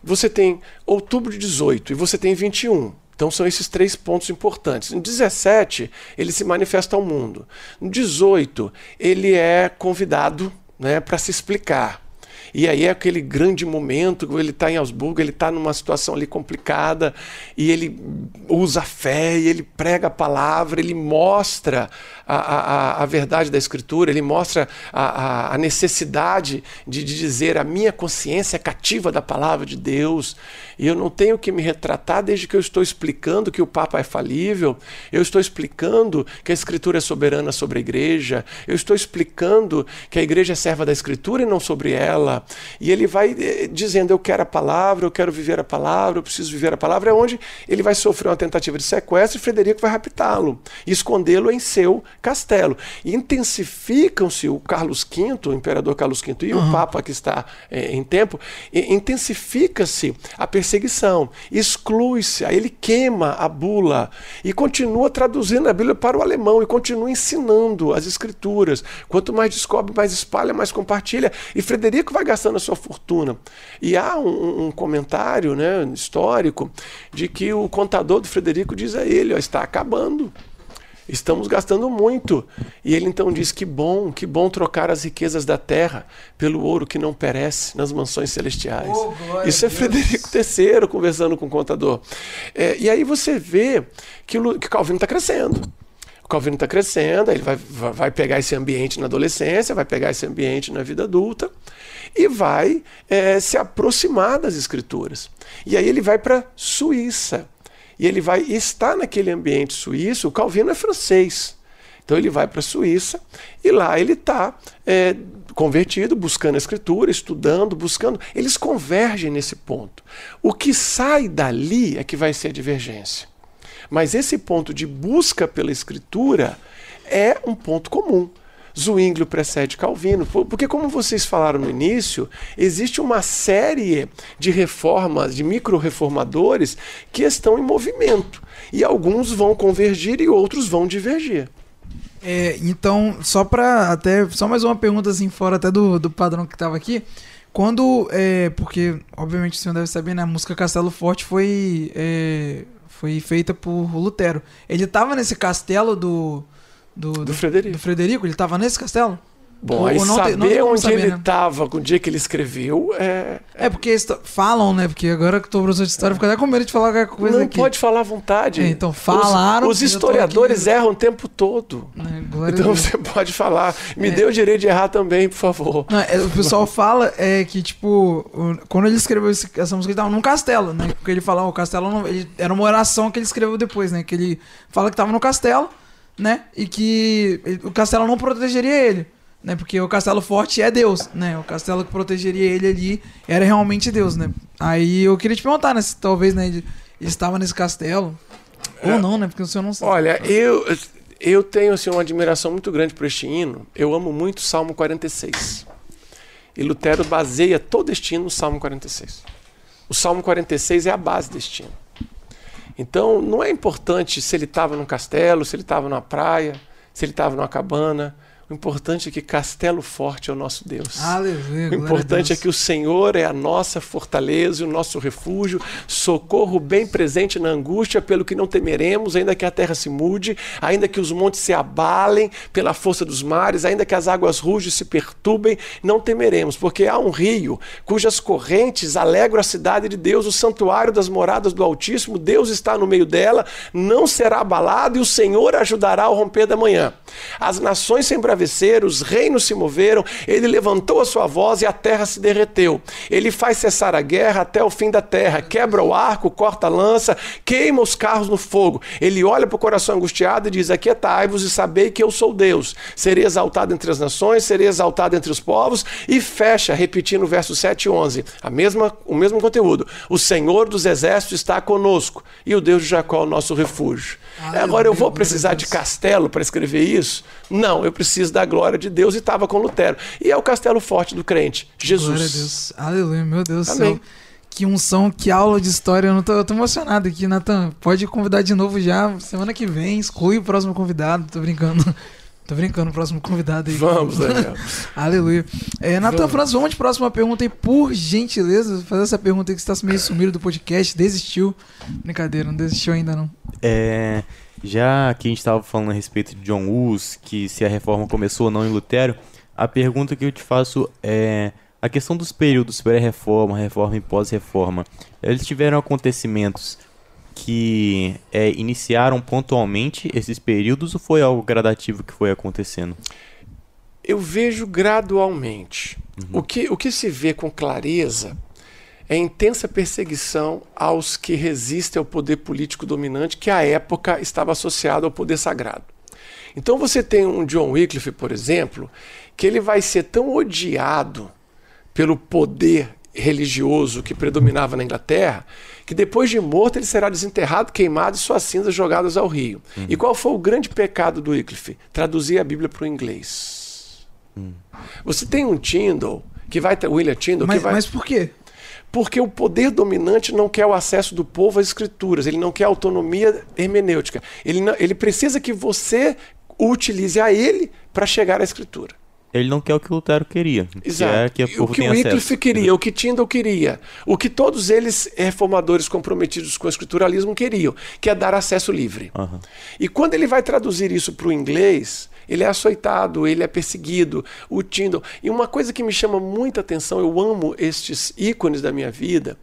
você tem outubro de 18 e você tem 21. Então são esses três pontos importantes. No 17, ele se manifesta ao mundo. No 18, ele é convidado né, para se explicar. E aí é aquele grande momento, ele está em Augsburgo, ele está numa situação ali complicada, e ele usa a fé, e ele prega a palavra, ele mostra a, a, a verdade da Escritura, ele mostra a, a, necessidade de, de dizer a minha consciência é cativa da palavra de Deus, e eu não tenho que me retratar desde que eu estou explicando que o Papa é falível, eu estou explicando que a Escritura é soberana sobre a igreja, eu estou explicando que a igreja é serva da Escritura e não sobre ela. E ele vai eh, dizendo: Eu quero a palavra, eu quero viver a palavra, eu preciso viver a palavra. É onde ele vai sofrer uma tentativa de sequestro e Frederico vai raptá-lo escondê-lo em seu castelo. Intensificam-se o Carlos V, o imperador Carlos V e uhum. o Papa que está é, em tempo, intensifica-se a perseguição, exclui-se, aí ele queima a bula e continua traduzindo a Bíblia para o alemão e continua ensinando as escrituras. Quanto mais descobre, mais espalha, mais compartilha. E Frederico vai gastando a sua fortuna. E há um, um comentário né, histórico de que o contador do Frederico diz a ele: ó, está acabando. Estamos gastando muito. E ele então diz: Que bom, que bom trocar as riquezas da terra pelo ouro que não perece nas mansões celestiais. Oh, Isso é Frederico III conversando com o contador. É, e aí você vê que o que Calvino está crescendo. O Calvino está crescendo, ele vai, vai pegar esse ambiente na adolescência, vai pegar esse ambiente na vida adulta e vai é, se aproximar das escrituras. E aí ele vai para Suíça. E ele vai estar naquele ambiente suíço. O Calvino é francês. Então ele vai para a Suíça e lá ele está é, convertido, buscando a escritura, estudando, buscando. Eles convergem nesse ponto. O que sai dali é que vai ser a divergência. Mas esse ponto de busca pela escritura é um ponto comum. Zwinglio precede Calvino, porque como vocês falaram no início, existe uma série de reformas, de micro-reformadores que estão em movimento. E alguns vão convergir e outros vão divergir. É, então, só para até só mais uma pergunta assim fora até do, do padrão que estava aqui. Quando é, porque obviamente o senhor deve saber, né, a música Castelo Forte foi é, foi feita por Lutero. Ele estava nesse castelo do do, do, do, Frederico. do Frederico? Ele estava nesse castelo? Bom, ou, aí saber onde saber, ele estava né? com o dia que ele escreveu é... É porque falam, né? Porque agora que estou professor de história, fico até com medo de falar qualquer coisa Não aqui. pode falar à vontade. É, então falaram... Os, os historiadores erram o tempo todo. É, então você pode falar. Me é. dê o direito de errar também, por favor. Não, é, o pessoal fala é, que, tipo, quando ele escreveu essa música, ele estava num castelo, né? Porque ele fala, o castelo não... Ele, era uma oração que ele escreveu depois, né? Que ele fala que estava no castelo né? E que o castelo não protegeria ele, né? Porque o castelo forte é Deus, né? O castelo que protegeria ele ali era realmente Deus, né? Aí eu queria te perguntar, né? Se talvez, né? Ele estava nesse castelo é. ou não, né? Porque o senhor não sabe. Olha, eu eu tenho assim uma admiração muito grande por este hino. Eu amo muito o Salmo 46. E Lutero baseia todo este hino no Salmo 46. O Salmo 46 é a base deste hino. Então, não é importante se ele estava num castelo, se ele estava numa praia, se ele estava numa cabana. O importante é que Castelo Forte é o nosso Deus. Aleluia, o importante é que o Senhor é a nossa fortaleza, o nosso refúgio, socorro bem presente na angústia, pelo que não temeremos, ainda que a terra se mude, ainda que os montes se abalem pela força dos mares, ainda que as águas rujas se perturbem, não temeremos, porque há um rio cujas correntes alegram a cidade de Deus, o santuário das moradas do Altíssimo, Deus está no meio dela, não será abalado e o Senhor ajudará ao romper da manhã. As nações se embraveceram, os reinos se moveram, ele levantou a sua voz e a terra se derreteu. Ele faz cessar a guerra até o fim da terra, quebra o arco, corta a lança, queima os carros no fogo. Ele olha para o coração angustiado e diz: Aquietai-vos e sabei que eu sou Deus. Serei exaltado entre as nações, serei exaltado entre os povos. E fecha, repetindo o verso 7 e 11, a mesma, o mesmo conteúdo. O Senhor dos exércitos está conosco e o Deus de Jacó é o nosso refúgio. Ah, Agora eu vou precisar de castelo para escrever isso? Não, eu preciso da glória de Deus e estava com Lutero. E é o castelo forte do crente, Jesus. Glória a Deus. Aleluia, meu Deus do céu. Que unção, que aula de história. Eu, não tô, eu tô emocionado aqui, Nathan. Pode convidar de novo já. Semana que vem, exclui o próximo convidado. Tô brincando. Tô brincando, próximo convidado aí. Vamos, Daniel. Aleluia. É, Natan França, vamos de próxima pergunta aí, por gentileza. Fazer essa pergunta aí que você está meio sumido do podcast, desistiu. Brincadeira, não desistiu ainda não. É, já que a gente estava falando a respeito de John Hus, que se a reforma começou ou não em Lutero, a pergunta que eu te faço é a questão dos períodos pré-reforma, reforma e pós-reforma. Eles tiveram acontecimentos que é, iniciaram pontualmente esses períodos ou foi algo gradativo que foi acontecendo? Eu vejo gradualmente. Uhum. O, que, o que se vê com clareza é a intensa perseguição aos que resistem ao poder político dominante que à época estava associado ao poder sagrado. Então você tem um John Wycliffe, por exemplo, que ele vai ser tão odiado pelo poder religioso que predominava na Inglaterra, que depois de morto ele será desenterrado, queimado e suas cinzas jogadas ao rio. Uhum. E qual foi o grande pecado do Wycliffe? Traduzir a Bíblia para o inglês. Uhum. Você tem um Tyndall, que vai ter, William Tyndall, mas, que vai... Mas por quê? Porque o poder dominante não quer o acesso do povo às escrituras, ele não quer autonomia hermenêutica. Ele, não, ele precisa que você utilize a ele para chegar à escritura. Ele não quer o que o Lutero queria. Exato. Que é que o, o que o Wycliffe queria, o que Tyndall queria, o que todos eles reformadores comprometidos com o escrituralismo queriam, que é dar acesso livre. Uhum. E quando ele vai traduzir isso para o inglês, ele é açoitado, ele é perseguido, o Tyndall. E uma coisa que me chama muita atenção, eu amo estes ícones da minha vida,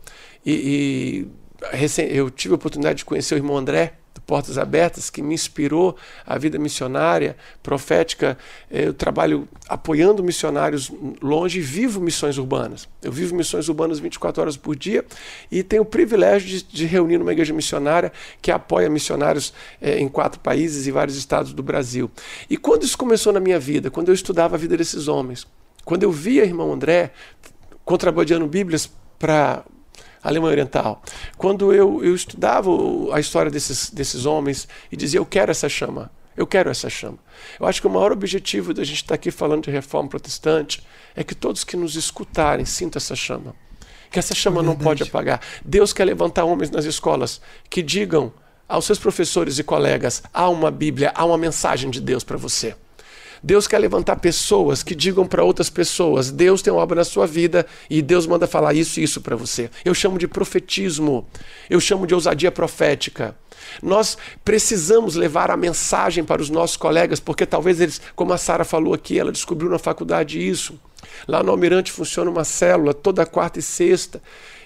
e, e eu tive a oportunidade de conhecer o irmão André, Portas Abertas, que me inspirou a vida missionária, profética. Eh, eu trabalho apoiando missionários longe e vivo missões urbanas. Eu vivo missões urbanas 24 horas por dia e tenho o privilégio de, de reunir numa igreja missionária que apoia missionários eh, em quatro países e vários estados do Brasil. E quando isso começou na minha vida, quando eu estudava a vida desses homens, quando eu via irmão André contrabandeando Bíblias para Alemanha Oriental. Quando eu, eu estudava a história desses, desses homens e dizia, eu quero essa chama, eu quero essa chama. Eu acho que o maior objetivo da gente estar aqui falando de reforma protestante é que todos que nos escutarem sintam essa chama. Que essa chama é não pode apagar. Deus quer levantar homens nas escolas que digam aos seus professores e colegas: há uma Bíblia, há uma mensagem de Deus para você. Deus quer levantar pessoas que digam para outras pessoas: Deus tem obra na sua vida e Deus manda falar isso e isso para você. Eu chamo de profetismo, eu chamo de ousadia profética. Nós precisamos levar a mensagem para os nossos colegas, porque talvez eles, como a Sara falou aqui, ela descobriu na faculdade isso. Lá no Almirante funciona uma célula toda quarta e sexta.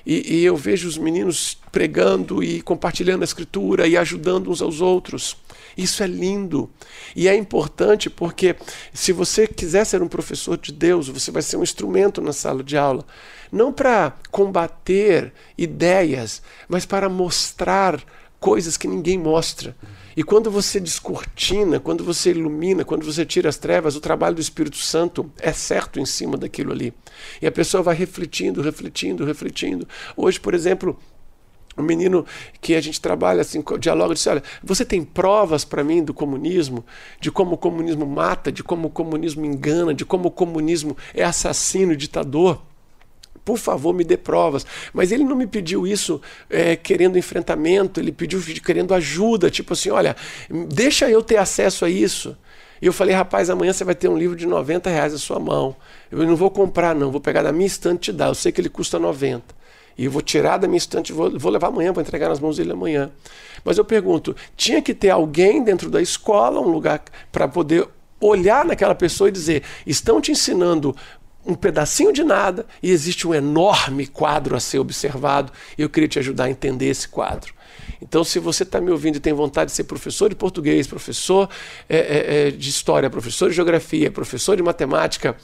E, e, eu vejo os meninos pregando e compartilhando a escritura e ajudando uns aos outros. Isso é lindo. E é importante porque se você quiser ser um professor de Deus, você vai ser um instrumento na sala de aula. Não para combater ideias, mas para mostrar coisas que ninguém mostra. E quando você descortina, quando você ilumina, quando você tira as trevas, o trabalho do Espírito Santo é certo em cima daquilo ali. E a pessoa vai refletindo, refletindo, refletindo. Hoje, por exemplo, um menino que a gente trabalha assim, dialoga, disse: Olha, você tem provas para mim do comunismo, de como o comunismo mata, de como o comunismo engana, de como o comunismo é assassino ditador? Por favor, me dê provas. Mas ele não me pediu isso é, querendo enfrentamento, ele pediu querendo ajuda, tipo assim: olha, deixa eu ter acesso a isso. E eu falei, rapaz, amanhã você vai ter um livro de 90 reais na sua mão. Eu não vou comprar, não, vou pegar da minha estante e te dar. Eu sei que ele custa 90. E eu vou tirar da minha estante, vou, vou levar amanhã, vou entregar nas mãos dele amanhã. Mas eu pergunto: tinha que ter alguém dentro da escola, um lugar para poder olhar naquela pessoa e dizer: estão te ensinando um pedacinho de nada e existe um enorme quadro a ser observado e eu queria te ajudar a entender esse quadro. Então, se você está me ouvindo e tem vontade de ser professor de português, professor é, é, de história, professor de geografia, professor de matemática,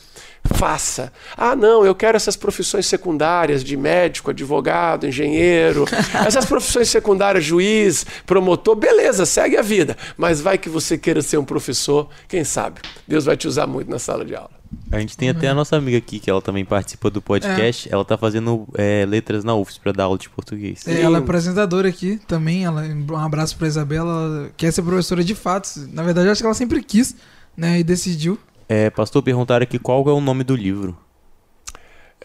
faça. Ah, não, eu quero essas profissões secundárias de médico, advogado, engenheiro, essas profissões secundárias, juiz, promotor, beleza, segue a vida. Mas vai que você queira ser um professor, quem sabe? Deus vai te usar muito na sala de aula. A gente tem até a nossa amiga aqui, que ela também participa do podcast. É. Ela tá fazendo é, letras na UFS para dar aula de português. É, ela é apresentadora aqui também. Ela, um abraço pra Isabela. Ela quer ser professora de fato. Na verdade, acho que ela sempre quis, né? E decidiu. É, pastor, perguntaram aqui qual é o nome do livro.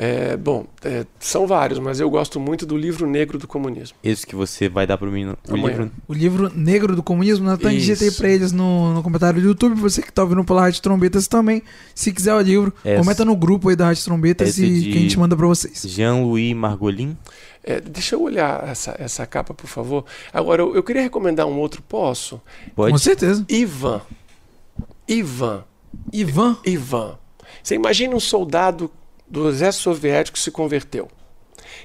É, bom, é, são vários, mas eu gosto muito do livro negro do comunismo. Esse que você vai dar para mim. O livro... o livro negro do comunismo, Natan, digitei para eles no, no comentário do YouTube. Você que tá ouvindo pela Rádio Trombetas também, se quiser o livro, Essa... comenta no grupo aí da Rádio Trombetas Esse e que a gente manda para vocês. Jean-Louis Margolin. É, deixa eu olhar essa, essa capa, por favor. Agora, eu, eu queria recomendar um outro, posso? Pode. Com certeza. Ivan. Ivan. Ivan? Ivan. Você imagina um soldado do exército soviético que se converteu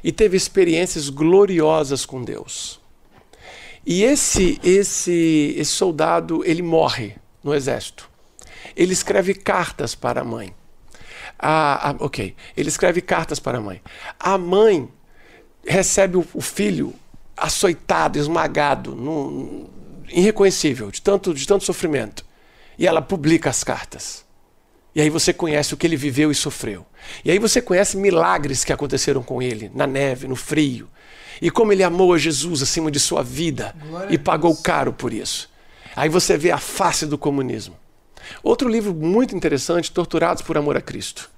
e teve experiências gloriosas com Deus. E esse esse esse soldado, ele morre no exército. Ele escreve cartas para a mãe. A, a, ok, ele escreve cartas para a mãe. A mãe recebe o, o filho açoitado, esmagado, irreconhecível, de tanto, de tanto sofrimento. E ela publica as cartas. E aí você conhece o que ele viveu e sofreu. E aí você conhece milagres que aconteceram com ele, na neve, no frio. E como ele amou a Jesus acima de sua vida Glória e pagou caro por isso. Aí você vê a face do comunismo. Outro livro muito interessante, Torturados por Amor a Cristo.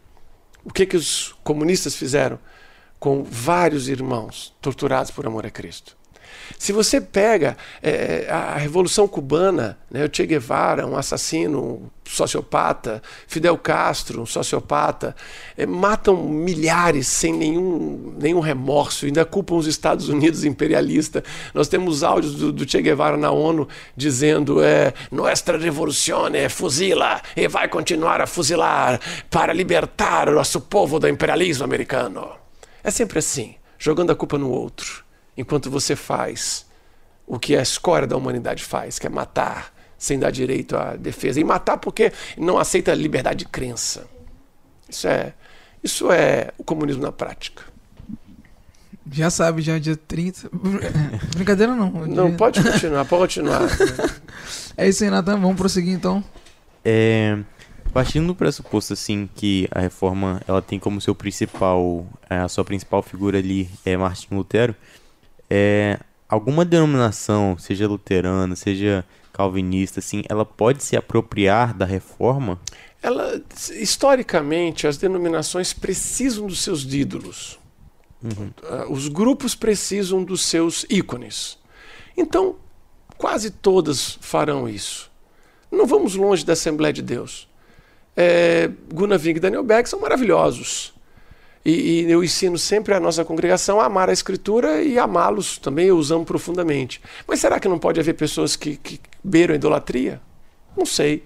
O que, que os comunistas fizeram com vários irmãos torturados por amor a Cristo? Se você pega é, a Revolução Cubana, né, o Che Guevara, um assassino, um sociopata, Fidel Castro, um sociopata, é, matam milhares sem nenhum, nenhum remorso, ainda culpam os Estados Unidos imperialista. Nós temos áudios do, do Che Guevara na ONU dizendo: é, Nuestra revolução é fuzila e vai continuar a fuzilar para libertar o nosso povo do imperialismo americano. É sempre assim, jogando a culpa no outro enquanto você faz o que a escória da humanidade faz, que é matar sem dar direito à defesa. E matar porque não aceita a liberdade de crença. Isso é, isso é o comunismo na prática. Já sabe, já é dia 30. Brincadeira não. Não, pode continuar, pode continuar. é isso aí, Natan. Vamos prosseguir então. É, partindo do pressuposto assim que a reforma ela tem como seu principal, é, a sua principal figura ali é Martin Lutero é, alguma denominação, seja luterana, seja calvinista, assim, ela pode se apropriar da reforma? Ela, historicamente, as denominações precisam dos seus ídolos. Uhum. Ah, os grupos precisam dos seus ícones. Então, quase todas farão isso. Não vamos longe da Assembleia de Deus. É, Gunnar e Daniel Beck são maravilhosos. E, e, eu ensino sempre a nossa congregação a amar a Escritura e amá-los também, eu os amo profundamente. Mas será que não pode haver pessoas que, que beiram a idolatria? Não sei.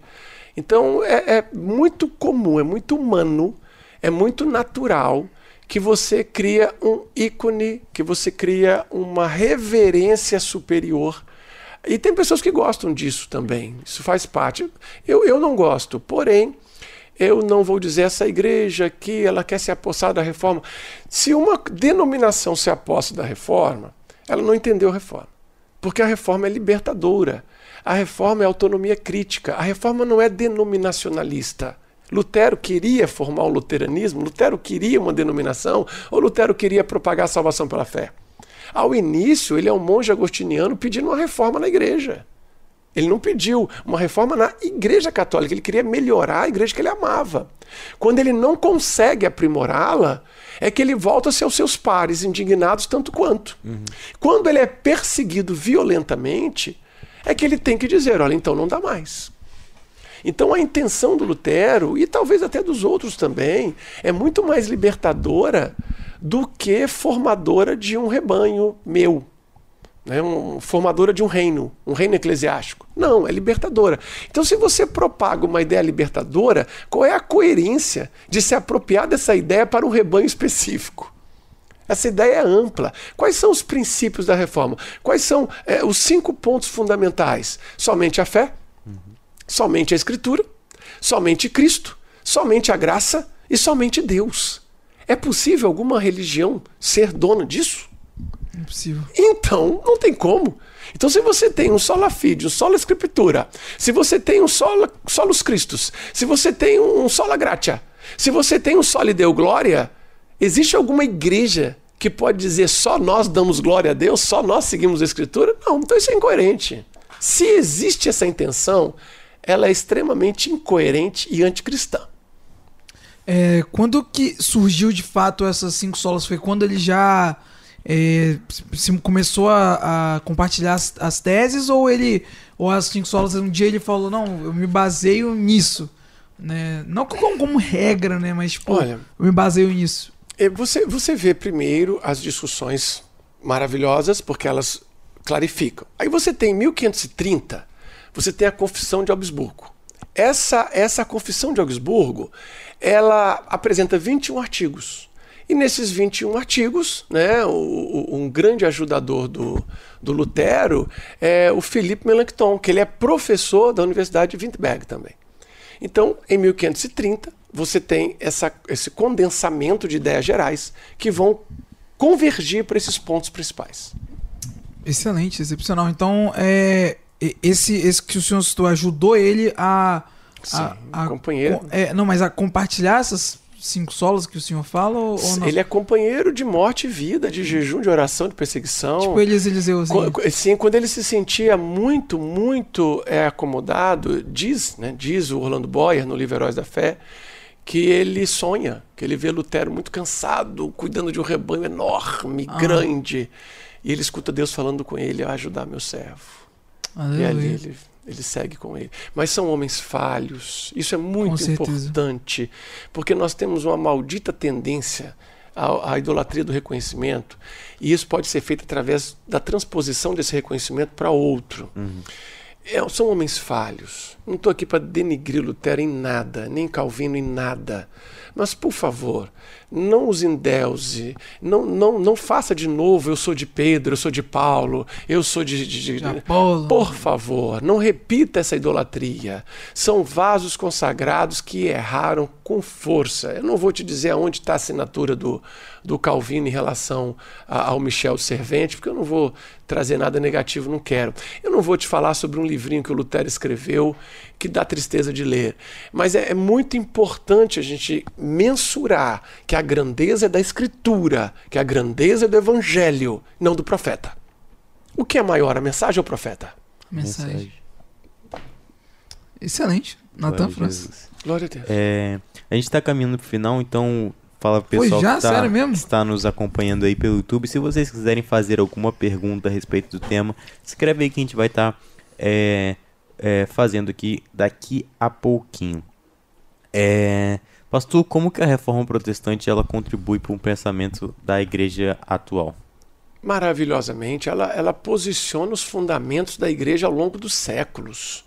Então é, é muito comum, é muito humano, é muito natural que você cria um ícone, que você cria uma reverência superior. E tem pessoas que gostam disso também, isso faz parte. Eu, eu não gosto, porém eu não vou dizer essa igreja aqui, ela quer se apossar da reforma. Se uma denominação se aposta da reforma, ela não entendeu a reforma. Porque a reforma é libertadora. A reforma é autonomia crítica. A reforma não é denominacionalista. Lutero queria formar o luteranismo, Lutero queria uma denominação, ou Lutero queria propagar a salvação pela fé. Ao início, ele é um monge agostiniano pedindo uma reforma na igreja. Ele não pediu uma reforma na Igreja Católica, ele queria melhorar a igreja que ele amava. Quando ele não consegue aprimorá-la, é que ele volta a ser os seus pares, indignados tanto quanto. Uhum. Quando ele é perseguido violentamente, é que ele tem que dizer: olha, então não dá mais. Então a intenção do Lutero, e talvez até dos outros também, é muito mais libertadora do que formadora de um rebanho meu né, um, formadora de um reino, um reino eclesiástico. Não, é libertadora. Então, se você propaga uma ideia libertadora, qual é a coerência de se apropriar dessa ideia para um rebanho específico? Essa ideia é ampla. Quais são os princípios da reforma? Quais são é, os cinco pontos fundamentais? Somente a fé, uhum. somente a Escritura, somente Cristo, somente a graça e somente Deus. É possível alguma religião ser dona disso? Impossível. Então, não tem como. Então, se você tem um sola fide, um sola escritura, se você tem um sola, solos Christus, se você tem um sola gratia, se você tem um soli deu glória, existe alguma igreja que pode dizer só nós damos glória a Deus, só nós seguimos a escritura? Não, então isso é incoerente. Se existe essa intenção, ela é extremamente incoerente e anticristã. É, quando que surgiu de fato essas cinco solas? Foi quando ele já é, se começou a, a compartilhar as, as, teses ou ele ou as cinco solas um dia ele falou não eu me baseio nisso né? Não como, como regra né? Mas tipo, Olha, eu me baseio nisso. é, você você vê primeiro as discussões maravilhosas porque elas clarificam. Aí você tem 1530 você tem a confissão de Augsburgo. Essa essa confissão de Augsburgo ela apresenta 21 artigos e nesses 21 artigos, né, o, o, um grande ajudador do, do Lutero é o Philippe Melanchthon, que ele é professor da Universidade de Wittenberg também. Então, em 1530, você tem essa, esse condensamento de ideias gerais que vão convergir para esses pontos principais. Excelente, excepcional. Então, é, esse, esse que o senhor citou ajudou ele a Sim, A- a- companheiro. Com- é, não, mas a compartilhar essas cinco solas que o senhor fala ou, ou não? Ele é companheiro de morte e vida, de jejum, de oração, de perseguição. Tipo Elias Eliseuzinho. Sim, quando ele se sentia muito, muito é, acomodado, diz, né, diz o Orlando Boyer no livro Heróis da Fé, que ele sonha, que ele vê Lutero muito cansado, cuidando de um rebanho enorme, Ah. grande, e ele escuta Deus falando com ele a ajudar meu servo. E ali Aleluia. ele, ele segue com ele. Mas são homens falhos. Isso é muito importante, porque nós temos uma maldita tendência à, à idolatria do reconhecimento, e isso pode ser feito através da transposição desse reconhecimento para outro. É, são homens falhos. Não estou aqui para denigrir Lutero em nada, nem Calvino em nada. Mas, por favor, não os endeuse, não, não, não faça de novo, eu sou de Pedro, eu sou de Paulo, eu sou de... de- de- De Apolo. Por favor, não repita essa idolatria. São vasos consagrados que erraram com força. Eu não vou te dizer aonde está a assinatura do, do Calvino em relação a- ao Michel Servente, porque eu não vou trazer nada negativo, não quero. Eu não vou te falar sobre um livrinho que o Lutero escreveu que dá tristeza de ler. Mas é, é muito importante a gente mensurar que a grandeza é da Escritura, que a grandeza é do Evangelho, não do profeta. O que é maior, a mensagem ou o profeta? Mensagem. Excelente. Natan a. Jesus. Glória a Deus. É, a gente tá caminhando pro final, então fala pro pessoal já? que, tá, Sério mesmo? que está nos acompanhando aí pelo YouTube. Se vocês quiserem fazer alguma pergunta a respeito do tema, escreve aí que a gente vai estar fazendo aqui daqui a pouquinho. É, pastor, como que a reforma protestante ela contribui para um pensamento da igreja atual? Maravilhosamente, ela, ela posiciona os fundamentos da igreja ao longo dos séculos.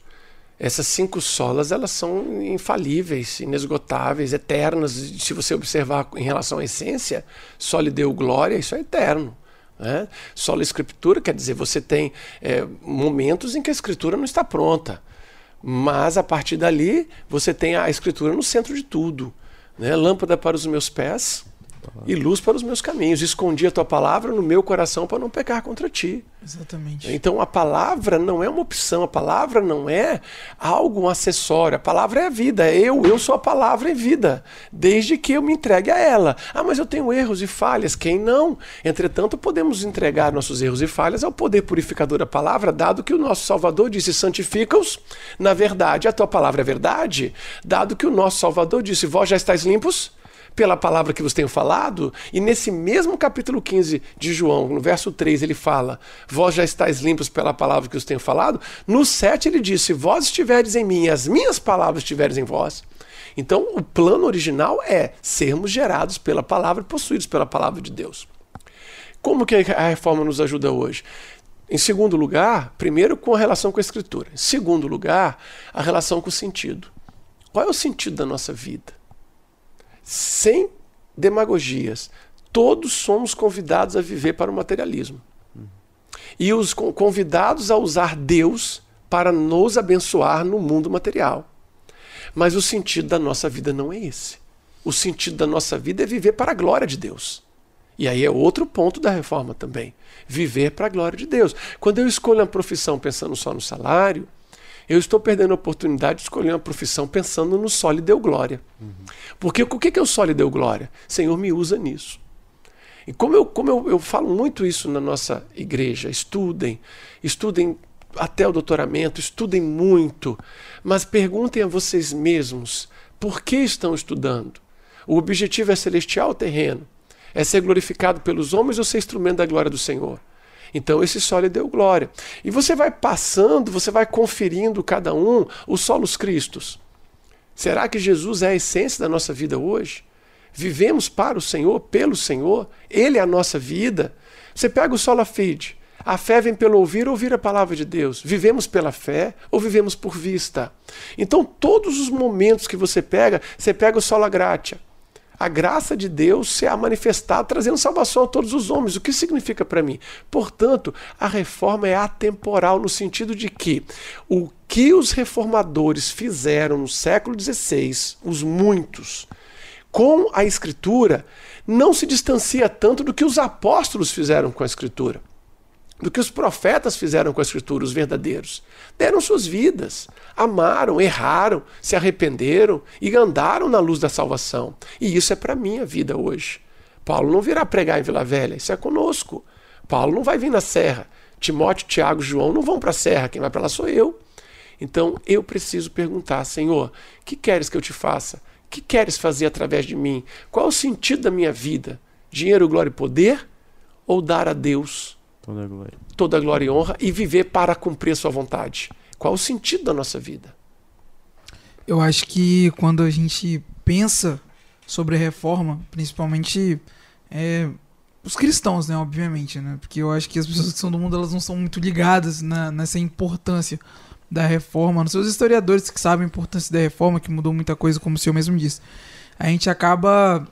Essas cinco solas, elas são infalíveis, inesgotáveis, eternas. Se você observar em relação à essência, só lhe deu glória, isso é eterno. Né? Só a escritura quer dizer, você tem é, momentos em que a escritura não está pronta. Mas a partir dali, você tem a escritura no centro de tudo. Né? Lâmpada para os meus pés e luz para os meus caminhos. Escondi a tua palavra no meu coração para não pecar contra ti. Exatamente. Então a palavra não é uma opção, a palavra não é algo um acessório, a palavra é a vida. Eu, eu sou a palavra em vida, desde que eu me entregue a ela. Ah, mas eu tenho erros e falhas, quem não? Entretanto, podemos entregar nossos erros e falhas ao poder purificador da palavra, dado que o nosso Salvador disse: santifica-os na verdade. A tua palavra é verdade, dado que o nosso Salvador disse: vós já estáis limpos pela palavra que vos tenho falado, e nesse mesmo capítulo 15 de João, no verso 3, ele fala: Vós já estáis limpos pela palavra que vos tenho falado. No 7 ele diz: Se vós estiverdes em mim e as minhas palavras estiverem em vós. Então, o plano original é sermos gerados pela palavra e possuídos pela palavra de Deus. Como que a reforma nos ajuda hoje? Em segundo lugar, primeiro com a relação com a escritura. Em segundo lugar, a relação com o sentido. Qual é o sentido da nossa vida? Sem demagogias, todos somos convidados a viver para o materialismo. E os con- convidados a usar Deus para nos abençoar no mundo material. Mas o sentido da nossa vida não é esse. O sentido da nossa vida é viver para a glória de Deus. E aí é outro ponto da reforma também. Viver para a glória de Deus. Quando eu escolho uma profissão pensando só no salário, eu estou perdendo a oportunidade de escolher uma profissão pensando no só lhe deu glória. Porque o que que é o só lhe deu glória? Senhor, me usa nisso. E como, eu, como eu, eu falo muito isso na nossa igreja, estudem, estudem até o doutoramento, estudem muito, mas perguntem a vocês mesmos por que estão estudando. O objetivo é celestial ou terreno? É ser glorificado pelos homens ou ser instrumento da glória do Senhor? Então esse lhe deu glória. E você vai passando, você vai conferindo cada um os solos cristos. Será que Jesus é a essência da nossa vida hoje? Vivemos para o Senhor, pelo Senhor, Ele é a nossa vida. Você pega o sola fide. A fé vem pelo ouvir ou ouvir a palavra de Deus. Vivemos pela fé ou vivemos por vista? Então, todos os momentos que você pega, você pega o sola gratia. A graça de Deus se há manifestado, trazendo salvação a todos os homens. O que significa para mim? Portanto, a reforma é atemporal no sentido de que o que os reformadores fizeram no século XVI, os muitos, com a Escritura, não se distancia tanto do que os apóstolos fizeram com a Escritura. Do que os profetas fizeram com a Escritura, os verdadeiros. Deram suas vidas, amaram, erraram, se arrependeram e andaram na luz da salvação. E isso é para a minha vida hoje. Paulo não virá pregar em Vila Velha, isso é conosco. Paulo não vai vir na serra. Timóteo, Tiago, João não vão para a serra, quem vai para lá sou eu. Então eu preciso perguntar, Senhor, que queres que eu te faça? Que queres fazer através de mim? Qual é o sentido da minha vida? Dinheiro, glória e poder? Ou dar a Deus Toda a glória. toda a glória e honra e viver para cumprir a sua vontade? Qual é o sentido da nossa vida? Eu acho que quando a gente pensa sobre a reforma, principalmente é, os cristãos, né, obviamente, né, porque eu acho que as pessoas que são do mundo elas não são muito ligadas na, nessa importância da reforma, nos seus historiadores que sabem a importância da reforma, que mudou muita coisa, como o senhor mesmo disse. A gente acaba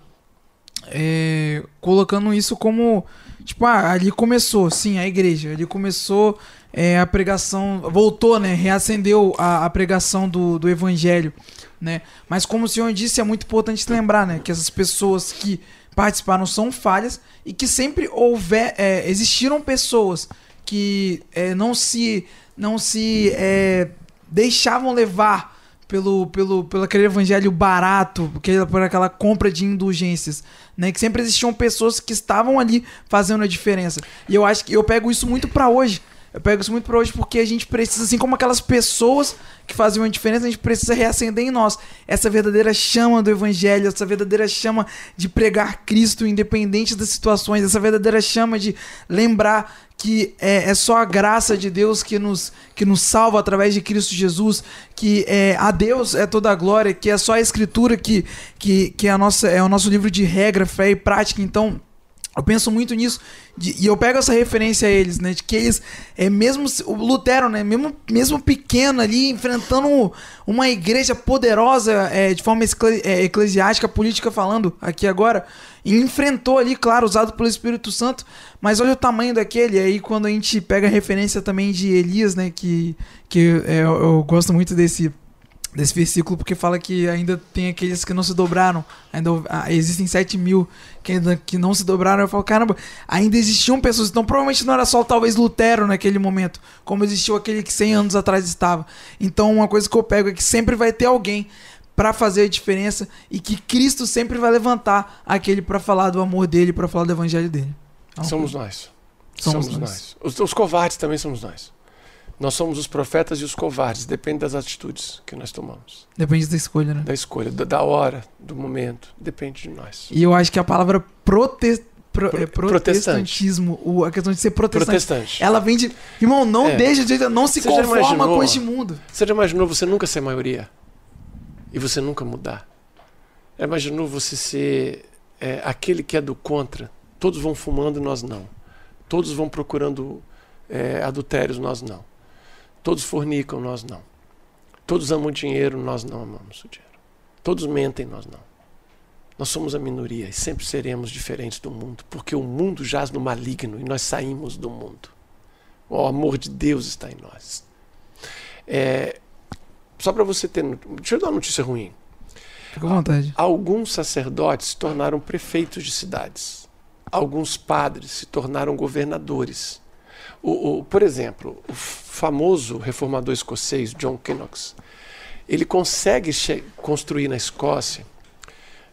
é, colocando isso como tipo, ah, ali começou, sim, a igreja, ali começou é, a pregação, voltou, né, reacendeu a, a pregação do, do evangelho, né, mas como o senhor disse, é muito importante lembrar, né, que essas pessoas que participaram são falhas e que sempre houver, é, existiram pessoas que é, não se, não se é, deixavam levar pelo, pelo, pelo aquele evangelho barato, aquele- por aquela compra de indulgências, né? Que sempre existiam pessoas que estavam ali fazendo a diferença. E eu acho que eu pego isso muito pra hoje. Eu pego isso muito pra hoje porque a gente precisa, assim como aquelas pessoas que faziam a diferença, a gente precisa reacender em nós essa verdadeira chama do evangelho, essa verdadeira chama de pregar Cristo independente das situações, essa verdadeira chama de lembrar que é, é só a graça de Deus que nos, que nos salva através de Cristo Jesus, que é, a Deus é toda a glória, que é só a Escritura que, que, que é, a nossa, é o nosso livro de regra, fé e prática. Então, eu penso muito nisso de- e eu pego essa referência a eles, né? De que eles, é mesmo o Lutero, né? Mesmo, mesmo pequeno ali, enfrentando uma igreja poderosa é, de forma é, eclesiástica, política falando aqui agora, e enfrentou ali, claro, usado pelo Espírito Santo, mas olha o tamanho daquele. Aí quando a gente pega a referência também de Elias, né? Que, que é, eu, eu gosto muito desse desse versículo porque fala que ainda tem aqueles que não se dobraram, ainda ah, existem 7 mil que, ainda, que não se dobraram. Eu falo, caramba, ainda existiam pessoas, então provavelmente não era só talvez Lutero naquele momento, como existiu aquele que 100 anos atrás estava. Então uma coisa que eu pego é que sempre vai ter alguém para fazer a diferença e que Cristo sempre vai levantar aquele para falar do amor dele, para falar do evangelho dele. Então, Somos nós. Somos Somos, nós. nós. Os, os covardes também somos nós. Nós somos os profetas e os covardes, depende das atitudes que nós tomamos, Depende da escolha, né? da escolha, da, da hora, do momento, depende de nós. E eu acho que a palavra prote... pro- Pro- é, protestantismo, o- a questão de ser protestante, Protestante. ela vem de. Irmão, não É. deixa de. Não se Você conforma imaginou? com este mundo. Você já imaginou você nunca ser maioria? E você nunca mudar? Já imaginou você ser é, aquele que é do contra? Todos vão fumando, nós não. Todos vão procurando é, adultérios, nós não. Todos fornicam, nós não. Todos amam dinheiro, nós não amamos o dinheiro. Todos mentem, nós não. Nós somos a minoria e sempre seremos diferentes do mundo, porque o mundo jaz no maligno e nós saímos do mundo. O amor de Deus está em nós. É, só para você ter. Deixa eu dar uma notícia ruim. Fica à vontade. Alguns sacerdotes se tornaram prefeitos de cidades. Alguns padres se tornaram governadores. O, o- por exemplo, o famoso reformador escocês John Knox, ele consegue construir na Escócia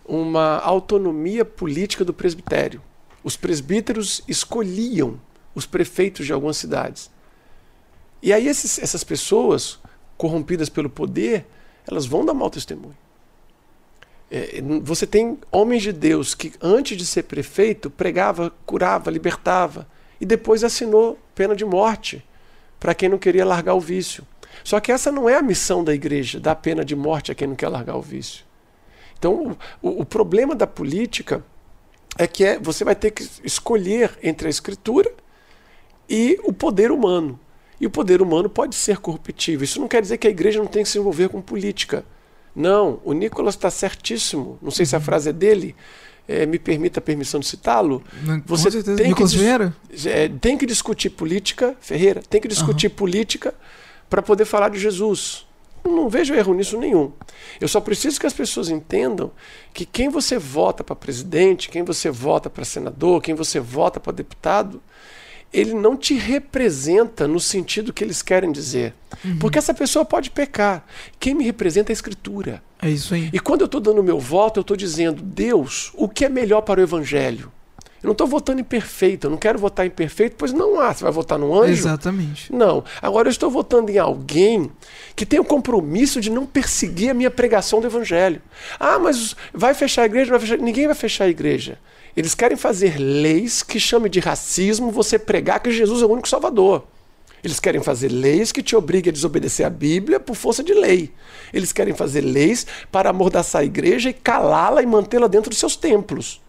uma autonomia política do presbitério. Os presbíteros escolhiam os prefeitos de algumas cidades. E aí esses- essas pessoas, corrompidas pelo poder, elas vão dar mau testemunho. É, você tem homens de Deus que, antes de ser prefeito, pregava, curava, libertava e depois assinou pena de morte para quem não queria largar o vício. Só que essa não é a missão da igreja, dar pena de morte a quem não quer largar o vício. Então, o, o- problema da política é que é, você vai ter que escolher entre a escritura e o poder humano. E o poder humano pode ser corruptível. Isso não quer dizer que a igreja não tem que se envolver com política. Não, o Nicolas está certíssimo. Não sei se a frase é dele. Eh, me permita a permissão de citá-lo. Você certeza. tem que Nicolas? É, tem que discutir política, Ferreira, tem que discutir política para poder falar de Jesus. Eu Não vejo erro nisso nenhum. Eu só preciso que as pessoas entendam que quem você vota para presidente, quem você vota para senador, quem você vota para deputado, ele não te representa no sentido que eles querem dizer. Uhum. Porque essa pessoa pode pecar. Quem me representa é a Escritura. É isso aí. E quando eu estou dando meu voto, eu estou dizendo, Deus, o que é melhor para o Evangelho? Eu não estou votando em perfeito, eu não quero votar em perfeito, pois não há. Você vai votar no anjo? Exatamente. Não. Agora eu estou votando em alguém que tem o compromisso de não perseguir a minha pregação do evangelho. Ah, mas vai fechar a igreja? Vai fechar... Ninguém vai fechar a igreja. Eles querem fazer leis que chame de racismo você pregar que Jesus é o único salvador. Eles querem fazer leis que te obriguem a desobedecer a Bíblia por força de lei. Eles querem fazer leis para amordaçar a igreja e calá-la e mantê-la dentro dos seus templos.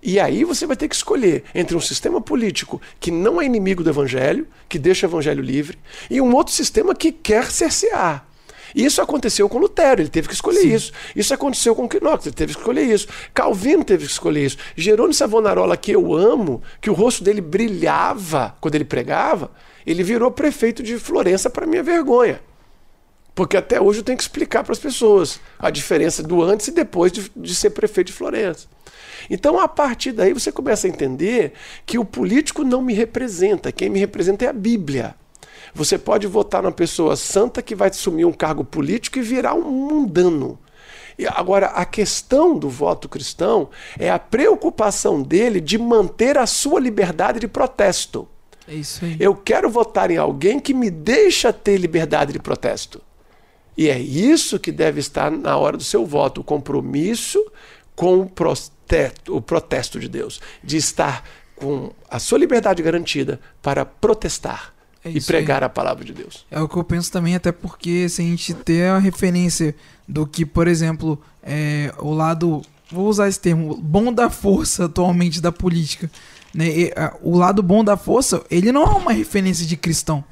E aí você vai ter que escolher entre um sistema político que não é inimigo do evangelho, que deixa o evangelho livre, e um outro sistema que quer cercear. Isso aconteceu com Lutero, ele teve que escolher Sim. isso. Isso aconteceu com Quinox, ele teve que escolher isso. Calvino teve que escolher isso. Jerônimo Savonarola, que eu amo, que o rosto dele brilhava quando ele pregava, ele virou prefeito de Florença para minha vergonha. Porque até hoje eu tenho que explicar para as pessoas a diferença do antes e depois de, de ser prefeito de Florença. Então, a partir daí, você começa a entender que o político não me representa, quem me representa é a Bíblia. Você pode votar numa pessoa santa que vai assumir um cargo político e virar um mundano. E agora, a questão do voto cristão é a preocupação dele de manter a sua liberdade de protesto. É isso aí. Eu quero votar em alguém que me deixa ter liberdade de protesto. E é isso que deve estar na hora do seu voto: o compromisso com o protesto, o protesto de Deus, de estar com a sua liberdade garantida para protestar é e pregar aí. a palavra de Deus. É o que eu penso também, até porque se a gente ter a referência do que, por exemplo, é, o lado, vou usar esse termo, bom da força atualmente da política, né? E, a, o lado bom da força, ele não é uma referência de cristão.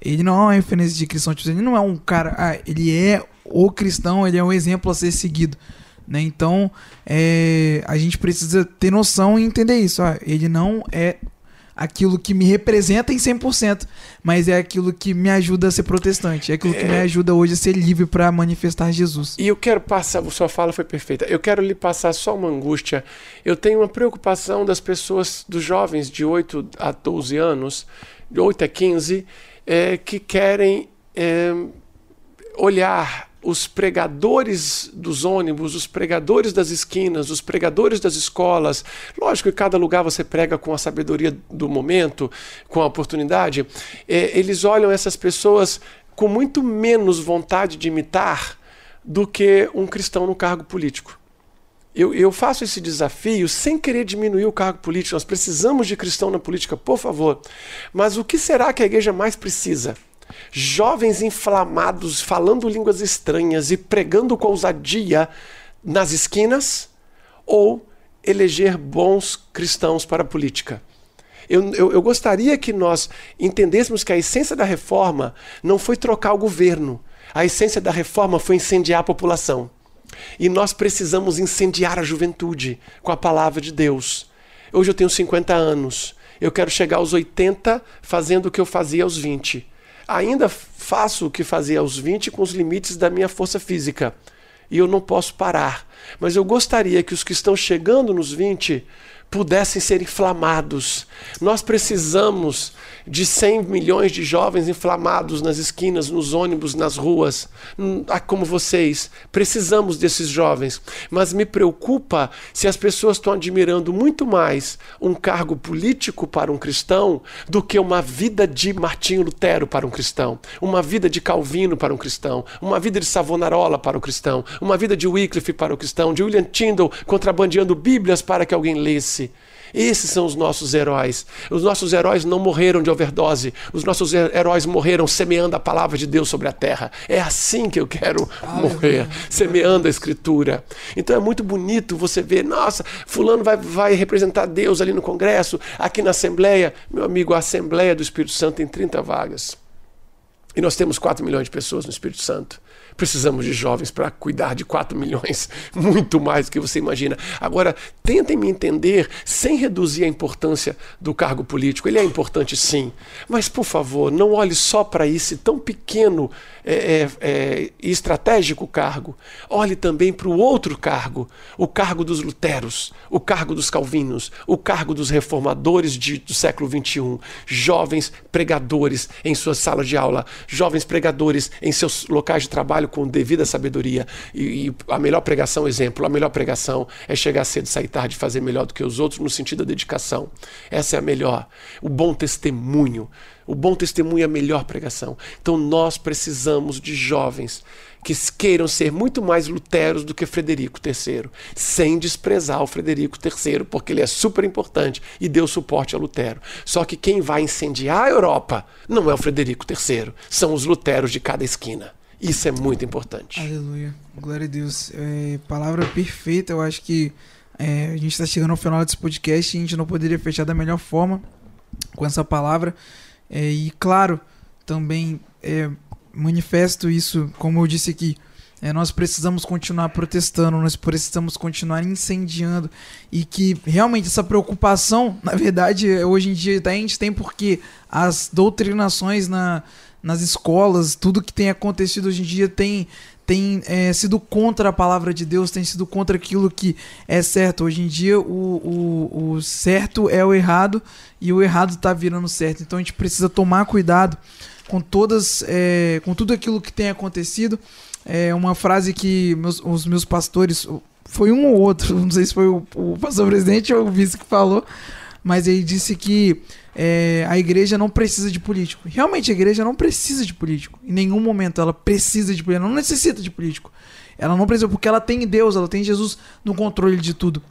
Ele não é uma referência de cristão, tipo, ele não é um cara, ah, ele é o cristão, ele é um exemplo a ser seguido. Né? Então, é, a gente precisa ter noção e entender isso. Ó, ele não é aquilo que me representa em 100%, mas é aquilo que me ajuda a ser protestante, é aquilo é... que me é. ajuda hoje a ser livre para manifestar Jesus. E eu quero passar, sua fala foi perfeita. Eu quero lhe passar só uma angústia. Eu tenho uma preocupação das pessoas, dos jovens de 8 a 12 anos, de 8 a 15, é, que querem é, olhar os pregadores dos ônibus, os pregadores das esquinas, os pregadores das escolas. Lógico que cada lugar você prega com a sabedoria do momento, com a oportunidade. É, eles olham essas pessoas com muito menos vontade de imitar do que um cristão no cargo político. Eu, eu, faço esse desafio sem querer diminuir o cargo político. Nós precisamos de cristão na política, por favor. Mas o que será que a igreja mais precisa? Jovens inflamados falando línguas estranhas e pregando com ousadia nas esquinas ou eleger bons cristãos para a política. Eu, eu, eu, gostaria que nós entendêssemos que a essência da reforma não foi trocar o governo, a essência da reforma foi incendiar a população. E nós precisamos incendiar a juventude com a palavra de Deus. Hoje eu tenho 50 anos, eu quero chegar aos 80 fazendo o que eu fazia aos 20 ainda faço o que fazia aos 20 com os limites da minha força física. E eu não posso parar. Mas eu gostaria que os que estão chegando nos 20 pudessem ser inflamados. Nós precisamos de 100 milhões de jovens inflamados nas esquinas, nos ônibus, nas ruas, hum, ah, como vocês. Precisamos desses jovens. Mas me preocupa se as pessoas estão admirando muito mais um cargo político para um cristão do que uma vida de Martinho Lutero para um cristão, uma vida de Calvino para um cristão, uma vida de Savonarola para o cristão, uma vida de Wycliffe para o cristão, de William Tyndale contrabandeando Bíblias para que alguém lesse. Esses são os nossos heróis. Os nossos heróis não morreram de overdose. Os nossos heróis morreram semeando a palavra de Deus sobre a terra. É assim que eu quero morrer, semeando a Escritura. Então é muito bonito você ver, nossa, Fulano vai, vai representar Deus ali no Congresso, aqui na Assembleia. Meu amigo, a Assembleia do Espírito Santo tem 30 vagas. E nós temos 4 milhões de pessoas no Espírito Santo. Precisamos de jovens para cuidar de 4 milhões, muito mais do que você imagina. Agora, tentem me entender sem reduzir a importância do cargo político. Ele é importante sim, mas por favor, não olhe só para esse tão pequeno é, é, é, estratégico cargo. Olhe também para o outro cargo, o cargo dos luteros, o cargo dos calvinos, o cargo dos reformadores de, do século XXI, jovens pregadores em suas salas de aula, jovens pregadores em seus locais de trabalho com devida sabedoria. E, e a melhor pregação, exemplo, a melhor pregação é chegar cedo, sair tarde, fazer melhor do que os outros no sentido da dedicação. Essa é a melhor. O bom testemunho. O bom testemunho é a melhor pregação. Então nós precisamos de jovens que queiram ser muito mais luteros do que Frederico III, sem desprezar o Frederico III, porque ele é super importante e deu suporte a Lutero. Só que quem vai incendiar a Europa não é o Frederico III, são os luteros de cada esquina. Isso é muito importante. Aleluia. Glória a Deus. É, palavra perfeita. Eu acho que é, a gente está chegando ao final desse podcast e a gente não poderia fechar da melhor forma com essa palavra. É, e claro, também é, manifesto isso, como eu disse aqui, é, nós precisamos continuar protestando, nós precisamos continuar incendiando e que realmente essa preocupação, na verdade, hoje em dia a gente tem porque as doutrinações na, nas escolas, tudo que tem acontecido hoje em dia tem tem é, sido contra a palavra de Deus, tem sido contra aquilo que é certo. Hoje em dia, o, o, o certo é o errado e o errado está virando certo. Então a gente precisa tomar cuidado com todas, é, com tudo aquilo que tem acontecido. É uma frase que meus, os meus pastores, foi um ou outro, não sei se foi o, o pastor presidente ou o vice que falou, mas ele disse que é, a igreja não precisa de político. Realmente a igreja não precisa de político. Em nenhum momento ela precisa de político. Ela não necessita de político. Ela não precisa, porque ela tem Deus, ela tem Jesus no controle de tudo.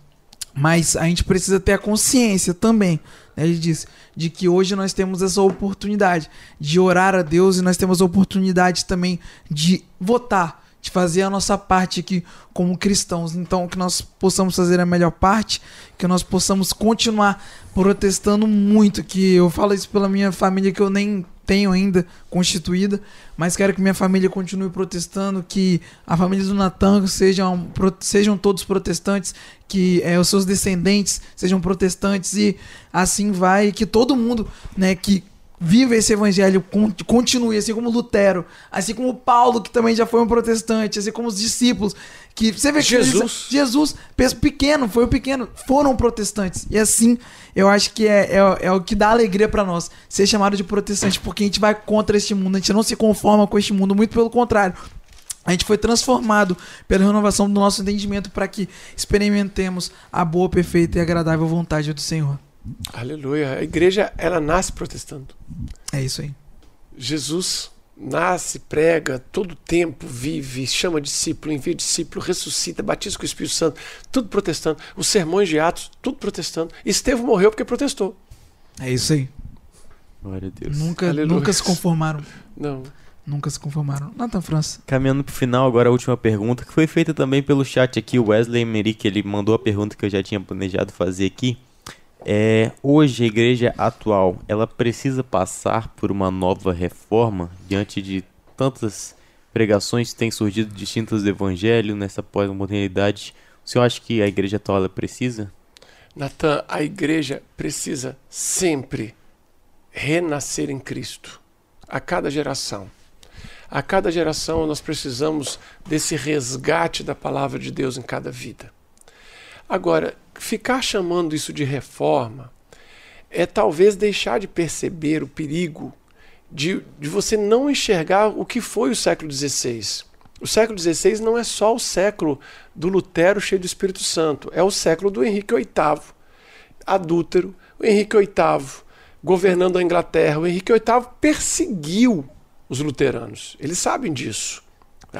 Mas a gente precisa ter a consciência também, né, ele disse, de que hoje nós temos essa oportunidade de orar a Deus e nós temos a oportunidade também de votar de fazer a nossa parte aqui como cristãos. Então, que nós possamos fazer a melhor parte, que nós possamos continuar protestando muito. Que eu falo isso pela minha família que eu nem tenho ainda constituída, mas quero que minha família continue protestando, que a família do Natan sejam, sejam todos protestantes, que é, os seus descendentes sejam protestantes e assim vai, que todo mundo, né, que viva esse evangelho, continue, assim como Lutero, assim como Paulo, que também já foi um protestante, assim como os discípulos, que você vê que Jesus, Jesus pequeno, foi o pequeno, foram protestantes. E assim, eu acho que é, é, é o que dá alegria para nós, ser chamado de protestante, porque a gente vai contra este mundo, a gente não se conforma com este mundo, muito pelo contrário. A gente foi transformado pela renovação do nosso entendimento para que experimentemos a boa, perfeita e agradável vontade do Senhor. Aleluia. A igreja, ela nasce protestando. É isso aí. Jesus nasce, prega, todo tempo vive, chama discípulo, envia discípulo, ressuscita, batiza com o Espírito Santo, tudo protestando. Os sermões de Atos, tudo protestando. Estevão morreu porque protestou. É isso aí. Glória a Deus. Nunca, nunca se conformaram. Não. Nunca se conformaram. Nathan França. Caminhando pro final, agora a última pergunta, que foi feita também pelo chat aqui. O Wesley Merick, ele mandou a pergunta que eu já tinha planejado fazer aqui. É, hoje a igreja atual, ela precisa passar por uma nova reforma diante de tantas pregações que têm surgido distintas do evangelho nessa pós-modernidade. O senhor acha que a igreja atual ela precisa? Natan, a igreja precisa sempre renascer em Cristo. A cada geração. A cada geração nós precisamos desse resgate da palavra de Deus em cada vida. Agora, ficar chamando isso de reforma é talvez deixar de perceber o perigo de, de você não enxergar o que foi o século XVI. O século XVI não é só o século do Lutero cheio do Espírito Santo, é o século do Henrique VIII, adúltero, o Henrique VIII governando a Inglaterra. O Henrique VIII perseguiu os luteranos, eles sabem disso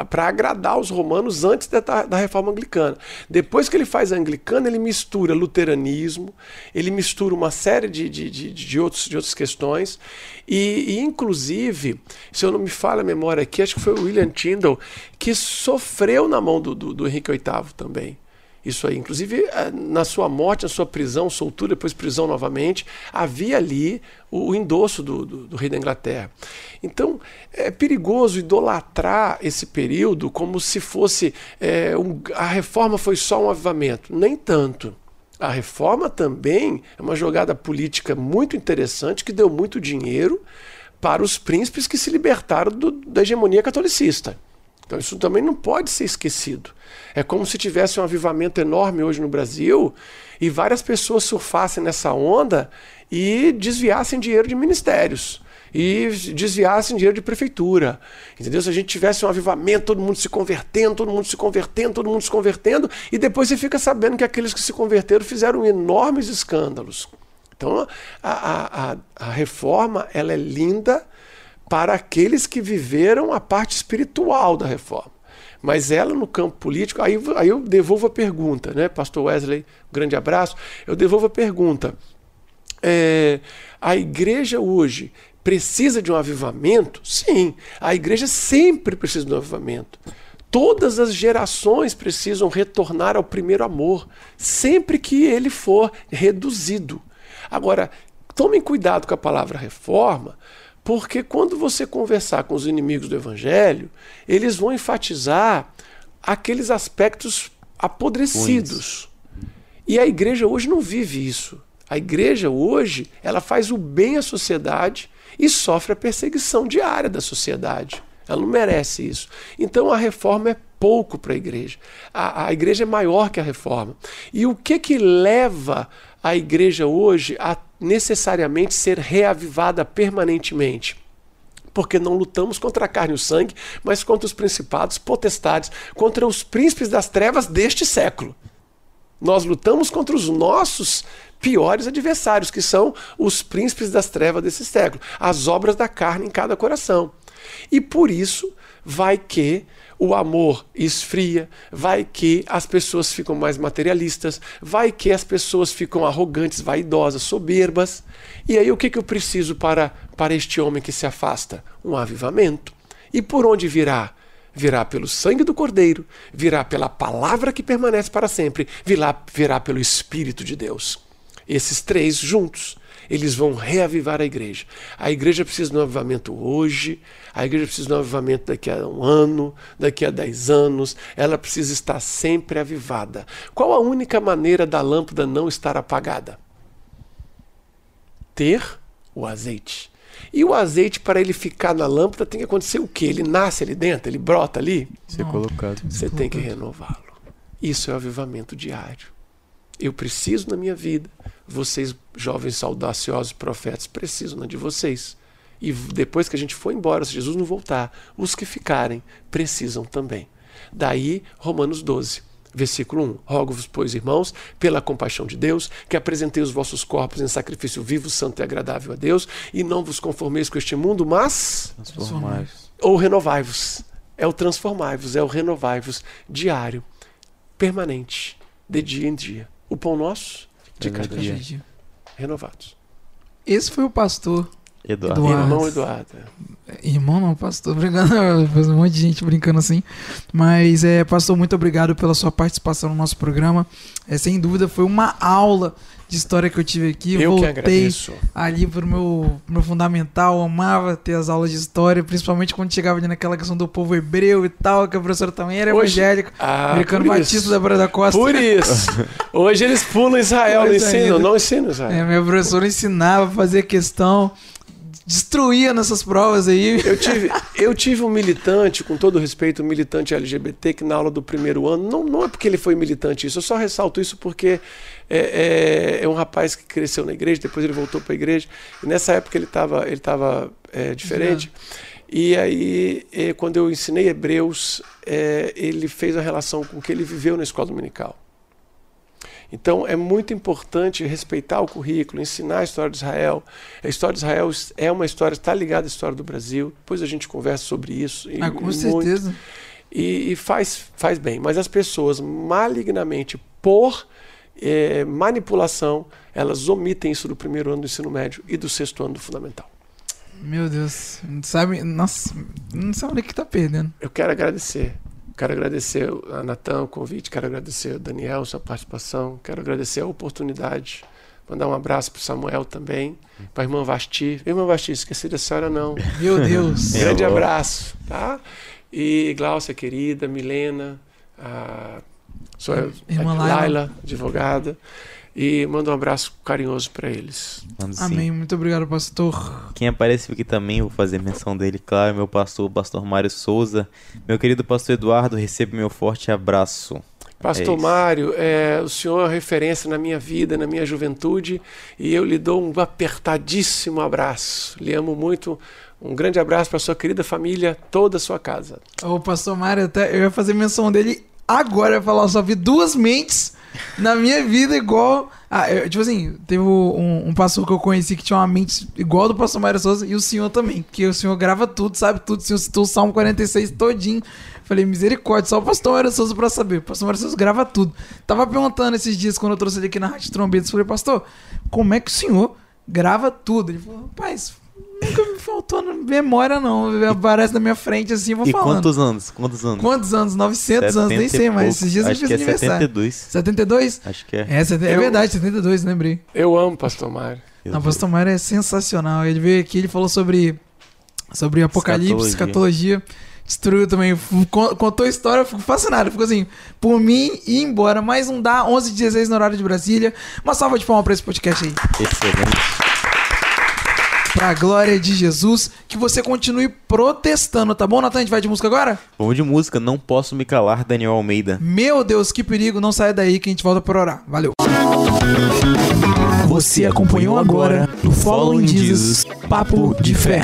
para agradar os romanos antes da, da, reforma anglicana. Depois que ele faz a anglicana, ele mistura luteranismo, ele mistura uma série de, de, de, de, outros, de outras questões, e, e, inclusive, se eu não me falha a memória aqui, acho que foi o William Tyndall que sofreu na mão do, do, do Henrique VIII também. Isso aí. Inclusive, eh, na sua morte, na sua prisão, soltura, depois prisão novamente, havia ali o, o endosso do, do, do, rei da Inglaterra. Então, é perigoso idolatrar esse período como se fosse é, um, a reforma foi só um avivamento. Nem tanto. A reforma também é uma jogada política muito interessante que deu muito dinheiro para os príncipes que se libertaram do, da hegemonia catolicista. Então isso também não pode ser esquecido. É como se tivesse um avivamento enorme hoje no Brasil e várias pessoas surfassem nessa onda e desviassem dinheiro de ministérios e desviassem dinheiro de prefeitura. Entendeu? Se a gente tivesse um avivamento, todo mundo se convertendo, todo mundo se convertendo, todo mundo se convertendo, e depois você fica sabendo que aqueles que se converteram fizeram enormes escândalos. Então a, a, a reforma ela é linda para aqueles que viveram a parte espiritual da reforma. Mas ela no campo político, aí, aí eu devolvo a pergunta, né, Pastor Wesley, um grande abraço. Eu devolvo a pergunta. É, a igreja hoje precisa de um avivamento? Sim, a igreja sempre precisa de um avivamento. Todas as gerações precisam retornar ao primeiro amor, sempre que ele for reduzido. Agora, tomem cuidado com a palavra reforma, porque quando você conversar com os inimigos do evangelho, eles vão enfatizar aqueles aspectos apodrecidos. E a igreja hoje não vive isso. A igreja hoje, ela faz o bem à sociedade e sofre a perseguição diária da sociedade. Ela não merece isso. Então a reforma é pouco para a igreja. A, a igreja é maior que a reforma. E o que que leva a igreja hoje a necessariamente ser reavivada permanentemente? Porque não lutamos contra a carne e o sangue, mas contra os principados, potestades, contra os príncipes das trevas deste século. Nós lutamos contra os nossos piores adversários, que são os príncipes das trevas desse século, as obras da carne em cada coração. E por isso vai que o amor esfria, vai que as pessoas ficam mais materialistas, vai que as pessoas ficam arrogantes, vaidosas, soberbas. E aí o que, que eu preciso para, para este homem que se afasta? Um avivamento. E por onde virá? Virá pelo sangue do Cordeiro, virá pela palavra que permanece para sempre, virá, virá pelo Espírito de Deus. Esses três juntos eles vão reavivar a igreja. A igreja precisa de um avivamento hoje, a igreja precisa de um avivamento daqui a um ano, daqui a dez anos, ela precisa estar sempre avivada. Qual a única maneira da lâmpada não estar apagada? Ter o azeite. E o azeite, para ele ficar na lâmpada, tem que acontecer o quê? Ele nasce ali dentro, ele brota ali? Ser colocado. Você tem que renová-lo. Isso é o avivamento diário. Eu preciso na minha vida. Vocês, jovens audaciosos profetas, precisam né, de vocês. E depois que a gente for embora, se Jesus não voltar, os que ficarem precisam também. Daí, Romanos 12, versículo 1. Rogo-vos, pois, irmãos, pela compaixão de Deus, que apresentei os vossos corpos em sacrifício vivo, santo e agradável a Deus, e não vos conformeis com este mundo, mas transformai-vos. Ou renovai-vos. É o transformai-vos, é o renovai-vos diário, permanente, de dia em dia o pão nosso de cada dia. dia. Renovados. Esse foi o pastor Eduardo. Eduardo. Irmão Eduardo. Irmão não, pastor, brincando, um monte de gente brincando assim. Mas, é, pastor, muito obrigado pela sua participação no nosso programa. É, sem dúvida, foi uma aula de história que eu tive aqui. Eu Voltei ali pro meu, meu fundamental, amava ter as aulas de história, principalmente quando chegava ali naquela questão do povo hebreu e tal, que a professora também era Hoje, evangélica, ah, americano batista da Praia da Costa. Por isso. Hoje eles pulam Israel, não ensinam, não ensinam Israel. É, minha professora ensinava, fazia questão destruía nessas provas aí. Eu tive, eu tive um militante, com todo respeito, um militante LGBT, que na aula do primeiro ano, não, não é porque ele foi militante isso, eu só ressalto isso porque é, é, é um rapaz que cresceu na igreja, depois ele voltou para a igreja, e nessa época ele estava ele tava, é, diferente. E aí, é, quando eu ensinei Hebreus, é, ele fez a relação com o que ele viveu na escola dominical. Então é muito importante respeitar o currículo, ensinar a história de Israel. A história de Israel é uma história, está ligada à história do Brasil. Depois a gente conversa sobre isso. E, ah, com certeza. E, e, faz, faz bem. Mas as pessoas malignamente, por é, manipulação, elas omitem isso do primeiro ano do ensino médio e do sexto ano do fundamental. Meu Deus, não sabe, nossa, não sabe o que está perdendo. Eu quero agradecer Quero agradecer a Natan o convite, quero agradecer a Daniel sua participação, quero agradecer a oportunidade. Mandar um abraço para Samuel também, para a irmã Vasti. Irmã Vasti, esqueci da senhora não. Meu Deus. Grande abraço, tá? E Glaucia, querida, Milena, a sua Irmã a Laila. Laila, advogada. E manda um abraço carinhoso para eles. Amém. Muito obrigado, pastor. Quem apareceu aqui também, vou fazer menção dele, claro, meu pastor, pastor Mário Souza. Meu querido pastor Eduardo, receba meu forte abraço. Pastor É. Mário, é, o senhor é referência na minha vida, na minha juventude, e eu lhe dou um apertadíssimo abraço. Lhe amo muito. Um grande abraço para sua querida família, toda a sua casa. O pastor Mário, até eu ia fazer menção dele agora. Eu falar, só vi duas mentes na minha vida igual. Ah, eu- tipo assim, teve um, um pastor que eu conheci que tinha uma mente igual do pastor Mário Souza e o senhor também. Porque o senhor grava tudo, sabe tudo. O senhor citou o Salmo 46 todinho. Falei, misericórdia, só o pastor Mário Souza pra saber. O pastor Mário Souza grava tudo. Tava perguntando esses dias quando eu trouxe ele aqui na Rádio Trombetas. Falei, pastor, como é que o senhor grava tudo? Ele falou, rapaz, nunca me faltou na memória, não. Aparece na minha frente assim, eu vou E falando. quantos anos? Quantos anos? Quantos anos? 900 anos, nem 70 e sei mais. pouco. Esses dias eu Acho fiz que é aniversário. 72. 72? Acho que é. É, sete- é Eu- verdade, 72, lembrei. Eu amo Pastor Mário. Não, o pastor Mário é sensacional. Ele veio aqui, ele falou sobre, sobre Apocalipse, escatologia. Destruiu também. Contou a história, eu fico fascinado. Ficou assim, por mim, ir embora. Mas não dá, 11 h 16 no horário de Brasília. Uma salva de palmas pra esse podcast aí. Excelente. Pra glória de Jesus. Que você continue protestando, tá bom, Natan? A gente vai de música agora? Vamos de música, não posso me calar, Daniel Almeida. Meu Deus, que perigo. Não saia daí que a gente volta por orar. Valeu. Você acompanhou agora no Following Jesus Papo de Fé.